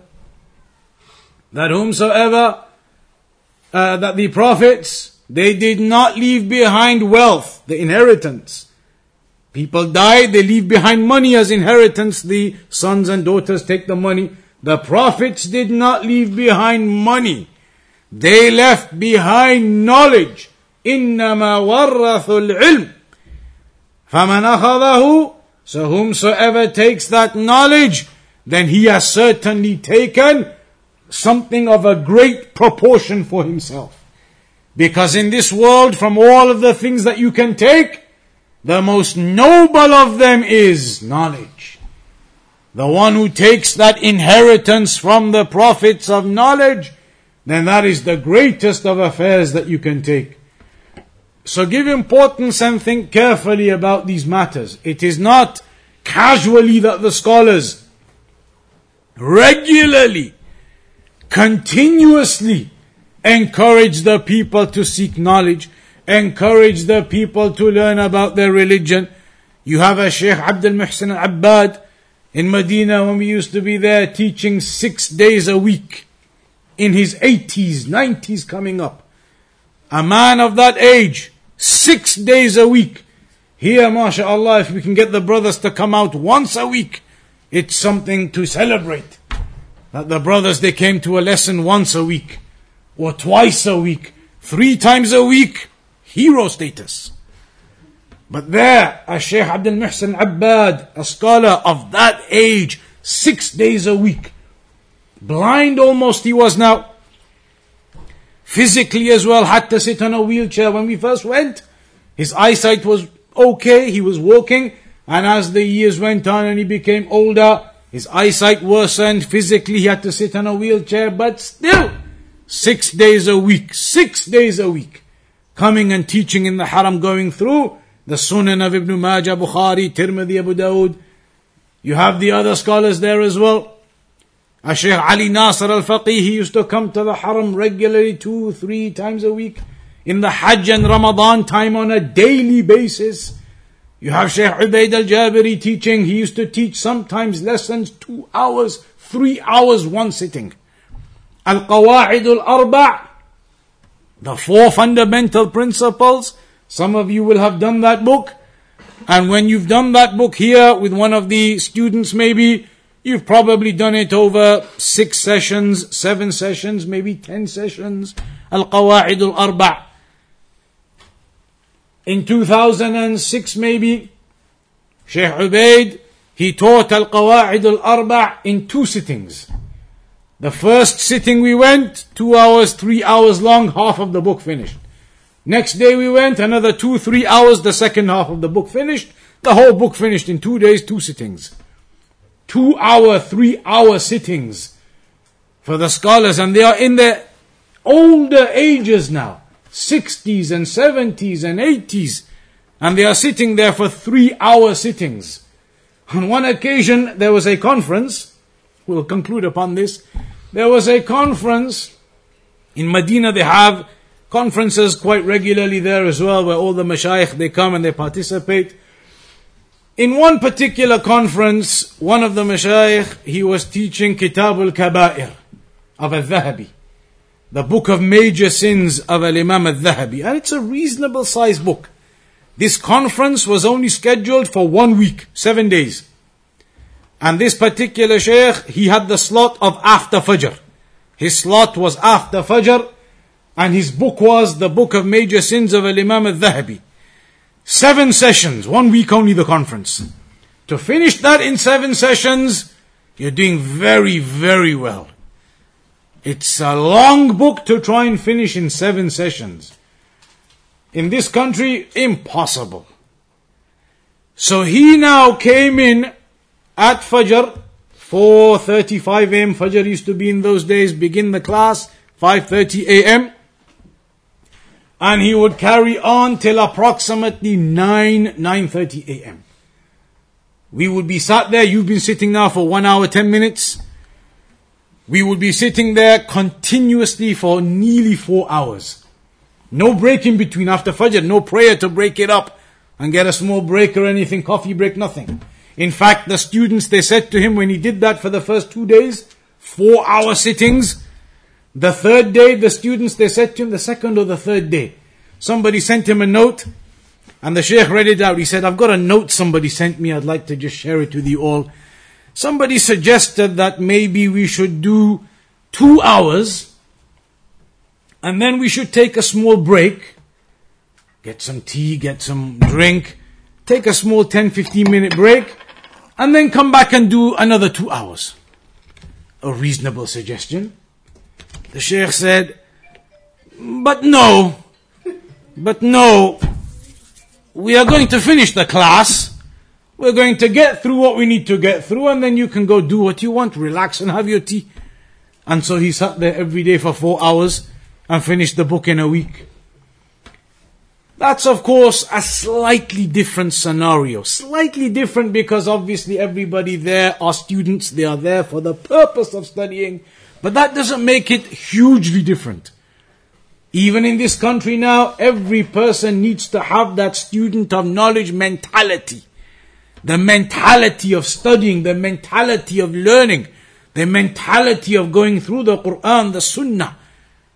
that whomsoever uh, that the prophets they did not leave behind wealth the inheritance people die they leave behind money as inheritance the sons and daughters take the money the prophets did not leave behind money they left behind knowledge إنما ورثوا العلم فمن أخذه So whomsoever takes that knowledge, then he has certainly taken something of a great proportion for himself. Because in this world, from all of the things that you can take, The most noble of them is knowledge. The one who takes that inheritance from the prophets of knowledge, then that is the greatest of affairs that you can take. So give importance and think carefully about these matters. It is not casually that the scholars regularly, continuously encourage the people to seek knowledge, encourage the people to learn about their religion. You have a Sheikh Abdul Muhsin al Abbad in Medina when we used to be there teaching six days a week in his 80s, 90s coming up. A man of that age, six days a week. Here, mashallah, if we can get the brothers to come out once a week, it's something to celebrate. That the brothers, they came to a lesson once a week, or twice a week, three times a week, hero status. But there, a Sheikh Abdul Muhsin Abbad, a scholar of that age, six days a week, blind almost he was now, physically as well, had to sit on a wheelchair when we first went. His eyesight was okay, he was walking, and as the years went on and he became older, his eyesight worsened, physically he had to sit on a wheelchair, but still, six days a week, six days a week, coming and teaching in the haram, going through the Sunan of Ibn Majah, Bukhari, Tirmidhi, Abu Dawood. You have the other scholars there as well. A Shaykh Ali Nasr al-Faqih, he used to come to the haram regularly two, three times a week. In the Hajj and Ramadan time on a daily basis. You have Sheikh Ubaid al-Jabiri teaching. He used to teach sometimes lessons two hours, three hours, one sitting. Al-Qawa'id al-Arba' The four fundamental principles. Some of you will have done that book. And when you've done that book here with one of the students maybe, you've probably done it over six sessions, seven sessions, maybe ten sessions. Al-Qawa'id al-Arba' in 2006 maybe, Sheikh Ubaid, he taught Al-Qawa'id Al-Arba' in two sittings. The first sitting we went, two hours, three hours long, half of the book finished. Next day we went, another two, three hours, the second half of the book finished. The whole book finished in two days, two sittings. Two hour, three hour sittings for the scholars, and they are in their older ages now. 60s and 70s and 80s, and they are sitting there for three hour sittings. On one occasion, there was a conference, we'll conclude upon this. There was a conference in Medina, they have conferences quite regularly there as well, where all the mashayikh they come and they participate. In one particular conference, one of the mashayikh, he was teaching Kitab al-Kaba'ir of al-Dhahabi the book of major sins of Al Imam al Dhahabi, and it's a reasonable sized book. This conference was only scheduled for one week, seven days. And this particular sheikh, he had the slot of after Fajr. His slot was after Fajr, and his book was the book of major sins of Imam al Dhahabi. Seven sessions, one week only the conference. To finish that in seven sessions, you're doing very, very well. It's a long book to try and finish in seven sessions. In this country, impossible. So he now came in at Fajr, 4.35 am, Fajr used to be in those days, begin the class, 5.30 am. And he would carry on till approximately 9, 9.30 am. We would be sat there, you've been sitting now for one hour, 10 minutes we would be sitting there continuously for nearly four hours. No break in between after Fajr, no prayer to break it up and get a small break or anything, coffee break, nothing. In fact, the students, they said to him when he did that for the first two days, four hour sittings. The third day, the students, they said to him, the second or the third day, somebody sent him a note and the Sheikh read it out. He said, I've got a note somebody sent me. I'd like to just share it with you all. Somebody suggested that maybe we should do two hours and then we should take a small break, get some tea, get some drink, take a small 10 15 minute break, and then come back and do another two hours. A reasonable suggestion. The Sheikh said, but no, but no, we are going to finish the class. We're going to get through what we need to get through and then you can go do what you want, relax and have your tea. And so he sat there every day for four hours and finished the book in a week. That's of course a slightly different scenario. Slightly different because obviously everybody there are students, they are there for the purpose of studying, but that doesn't make it hugely different. Even in this country now, every person needs to have that student of knowledge mentality. The mentality of studying, the mentality of learning, the mentality of going through the Quran, the Sunnah,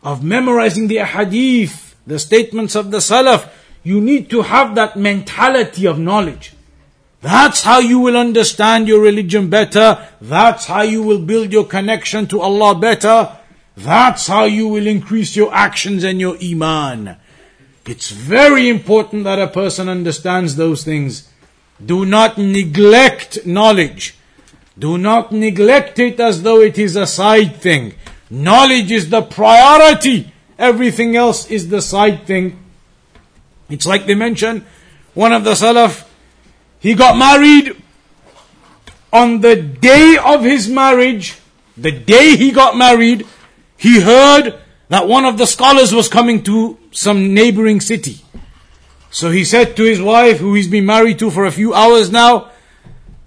of memorizing the Hadith, the statements of the Salaf. You need to have that mentality of knowledge. That's how you will understand your religion better. That's how you will build your connection to Allah better. That's how you will increase your actions and your iman. It's very important that a person understands those things. Do not neglect knowledge. Do not neglect it as though it is a side thing. Knowledge is the priority. Everything else is the side thing. It's like they mention one of the Salaf, he got married on the day of his marriage, the day he got married, he heard that one of the scholars was coming to some neighboring city. So he said to his wife, who he's been married to for a few hours now,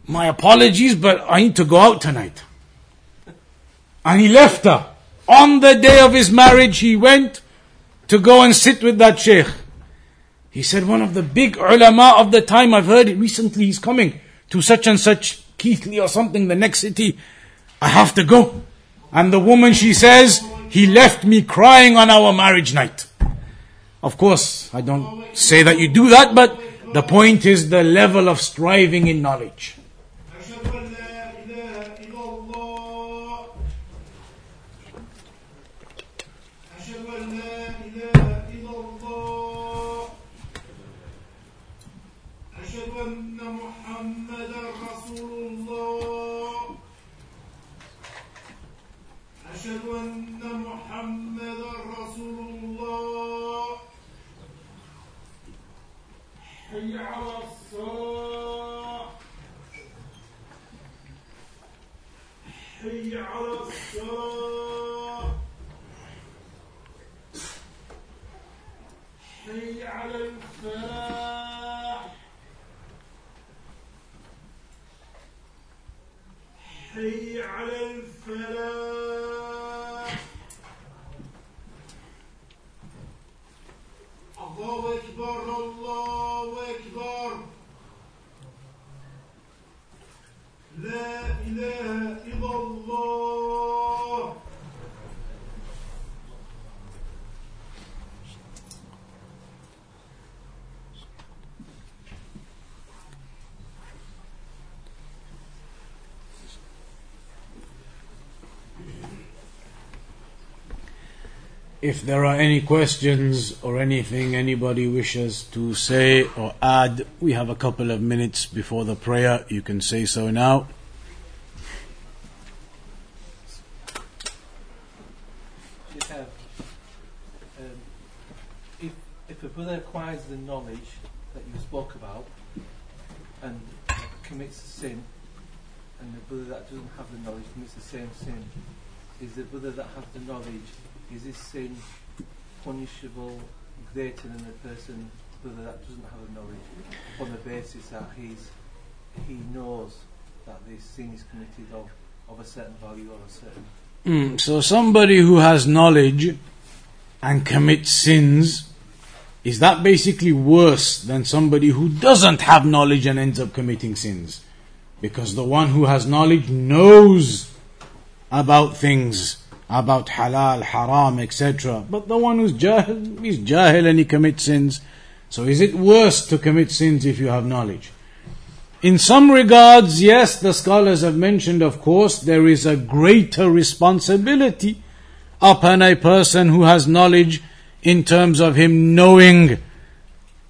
my apologies, but I need to go out tonight. And he left her. On the day of his marriage, he went to go and sit with that sheikh. He said, one of the big ulama of the time, I've heard it recently, he's coming to such and such Keithley or something, the next city. I have to go. And the woman, she says, he left me crying on our marriage night. Of course, I don't say that you do that, but the point is the level of striving in knowledge. دعواهم If there are any questions or anything anybody wishes to say or add, we have a couple of minutes before the prayer. You can say so now. Um, if, if a brother acquires the knowledge that you spoke about and commits a sin, and the brother that doesn't have the knowledge commits the same sin, is the brother that has the knowledge is sin punishable greater than the person whether that doesn't have the knowledge on the basis that he's he knows that this sin is committed of, of a certain value or a certain mm, so somebody who has knowledge and commits sins is that basically worse than somebody who doesn't have knowledge and ends up committing sins? Because the one who has knowledge knows about things about halal, haram, etc. But the one who's jahil, he's jahil and he commits sins. So is it worse to commit sins if you have knowledge? In some regards, yes, the scholars have mentioned, of course, there is a greater responsibility upon a person who has knowledge in terms of him knowing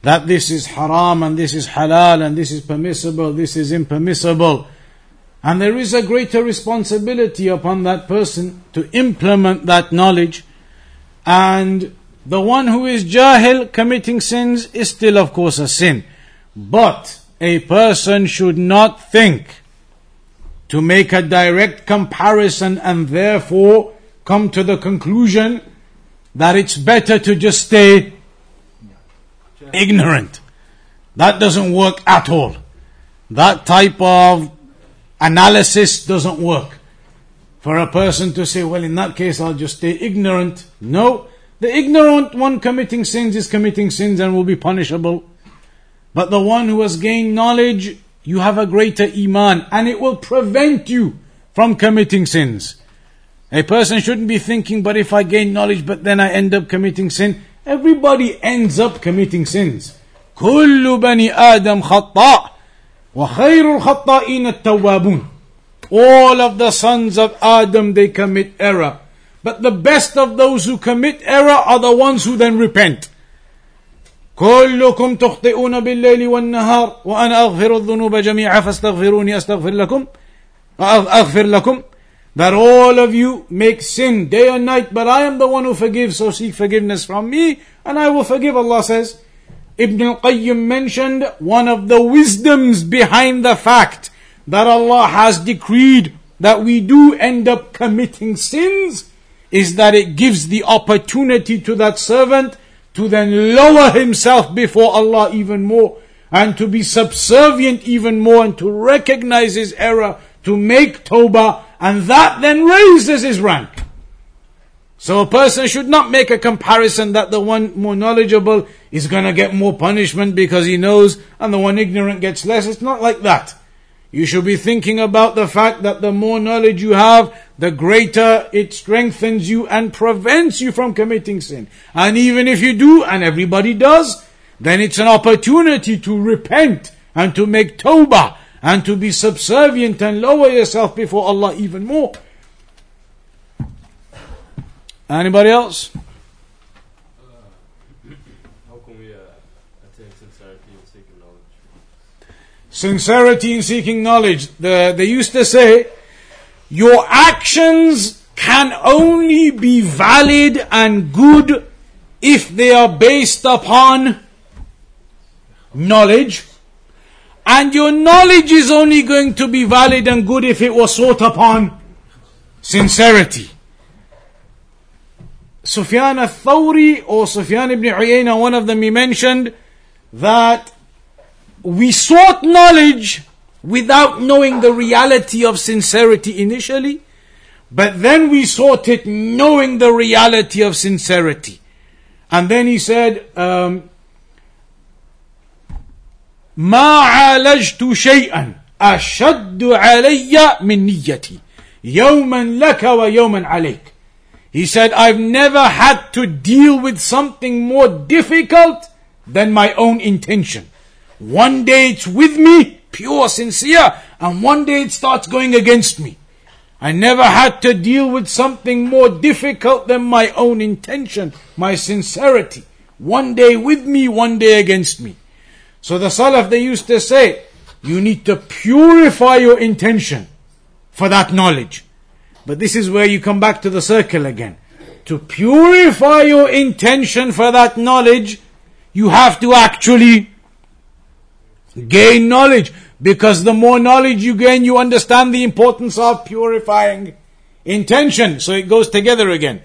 that this is haram and this is halal and this is permissible, this is impermissible. And there is a greater responsibility upon that person to implement that knowledge. And the one who is jahil committing sins is still, of course, a sin. But a person should not think to make a direct comparison and therefore come to the conclusion that it's better to just stay ignorant. That doesn't work at all. That type of analysis doesn't work. For a person to say, well, in that case, I'll just stay ignorant. No. The ignorant one committing sins is committing sins and will be punishable. But the one who has gained knowledge, you have a greater iman and it will prevent you from committing sins. A person shouldn't be thinking, but if I gain knowledge, but then I end up committing sin. Everybody ends up committing sins. كل بني آدم خطاء وخير الخطائين التوابون All of the sons of Adam, they commit error. But the best of those who commit error are the ones who then repent. كلكم تخطئون بالليل والنهار وأنا أغفر الذنوب جميعا فاستغفروني أستغفر لكم أغفر لكم that all of you make sin day and night, but I am the one who forgives, so seek forgiveness from me, and I will forgive, Allah says. Ibn al-Qayyim mentioned one of the wisdoms behind the fact that Allah has decreed that we do end up committing sins is that it gives the opportunity to that servant to then lower himself before Allah even more and to be subservient even more and to recognize his error, to make tawbah and that then raises his rank. So a person should not make a comparison that the one more knowledgeable is going to get more punishment because he knows and the one ignorant gets less. It's not like that. You should be thinking about the fact that the more knowledge you have, the greater it strengthens you and prevents you from committing sin. And even if you do, and everybody does, then it's an opportunity to repent and to make tawbah and to be subservient and lower yourself before Allah even more. Anybody else? Uh, how can we uh, attain sincerity in seeking knowledge? Sincerity in seeking knowledge. The, they used to say, your actions can only be valid and good if they are based upon knowledge and your knowledge is only going to be valid and good if it was sought upon sincerity. Sufyan al-Thawri or Sufyan ibn Uyayna, one of them he mentioned that we sought knowledge without knowing the reality of sincerity initially, but then we sought it knowing the reality of sincerity. And then he said, um, ما عالجت شيئا أشد علي من نيتي يوما لك ويوما عليك he said, I've never had to deal with something more difficult than my own intention. One day it's with me, pure, sincere, and one day it starts going against me. I never had to deal with something more difficult than my own intention, my sincerity. One day with me, one day against me. So the Salaf, they used to say, you need to purify your intention for that knowledge. But this is where you come back to the circle again. To purify your intention for that knowledge, you have to actually gain knowledge. Because the more knowledge you gain, you understand the importance of purifying intention. So it goes together again.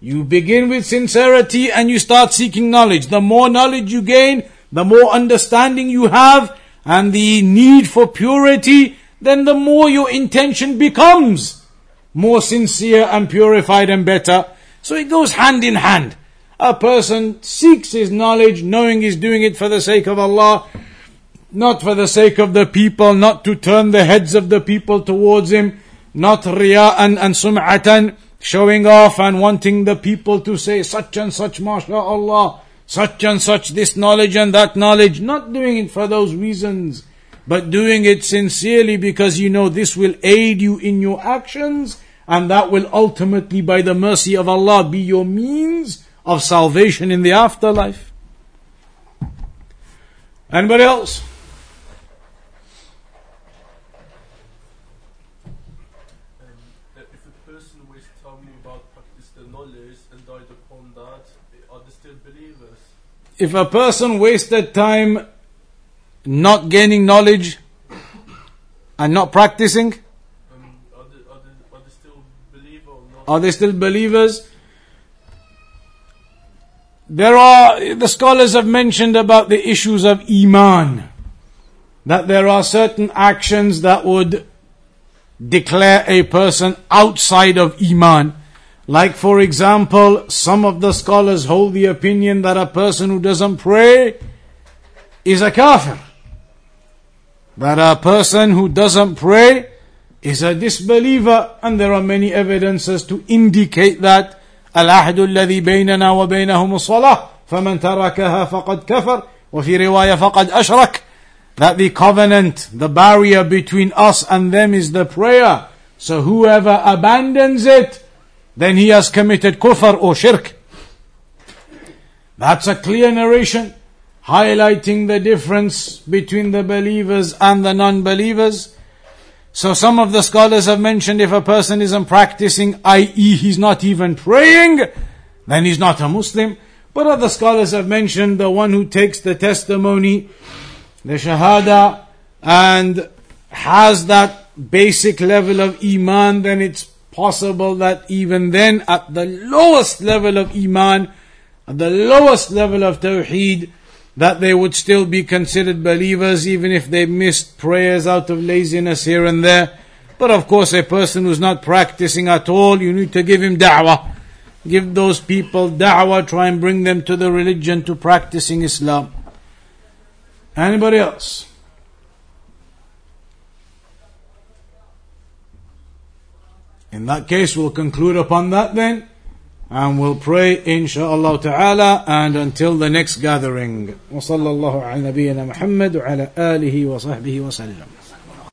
You begin with sincerity and you start seeking knowledge. The more knowledge you gain, the more understanding you have and the need for purity, then the more your intention becomes more sincere and purified and better. So it goes hand in hand. A person seeks his knowledge knowing he's doing it for the sake of Allah, not for the sake of the people, not to turn the heads of the people towards him, not riya'an and sum'atan, showing off and wanting the people to say such and such, mashallah such and such this knowledge and that knowledge, not doing it for those reasons, but doing it sincerely because you know this will aid you in your actions and that will ultimately, by the mercy of Allah, be your means of salvation in the afterlife. Anybody else? if a person wasted time not gaining knowledge and not practicing? Um, are, they, are, they, are they still believer or not? Are they still believers? There are, the scholars have mentioned about the issues of Iman. That there are certain actions that would declare a person outside of Iman. Like for example, some of the scholars hold the opinion that a person who doesn't pray is a kafir. That a person who doesn't pray is a disbeliever and there are many evidences to indicate that العهد الذي بيننا وبينهم الصلاة فمن تركها فقد كفر وفي رواية فقد أشرك that the covenant, the barrier between us and them is the prayer. So whoever abandons it, then he has committed kufr or shirk. That's a clear narration highlighting the difference between the believers and the non-believers. so some of the scholars have mentioned if a person isn't practicing, i.e. he's not even praying, then he's not a Muslim. But other scholars have mentioned the one who takes the testimony the Shahada and has that basic level of Iman, then it's possible that even then, at the lowest level of Iman, at the lowest level of Tawheed, that they would still be considered believers even if they missed prayers out of laziness here and there. But of course, a person who's not practicing at all, you need to give him da'wah. Give those people da'wah, try and bring them to the religion, to practicing Islam. Anybody else? In that case, we'll conclude upon that then And we'll pray inshaAllah ta'ala and until the next gathering. وصلى الله على نبينا محمد وعلى آله وصحبه وسلم.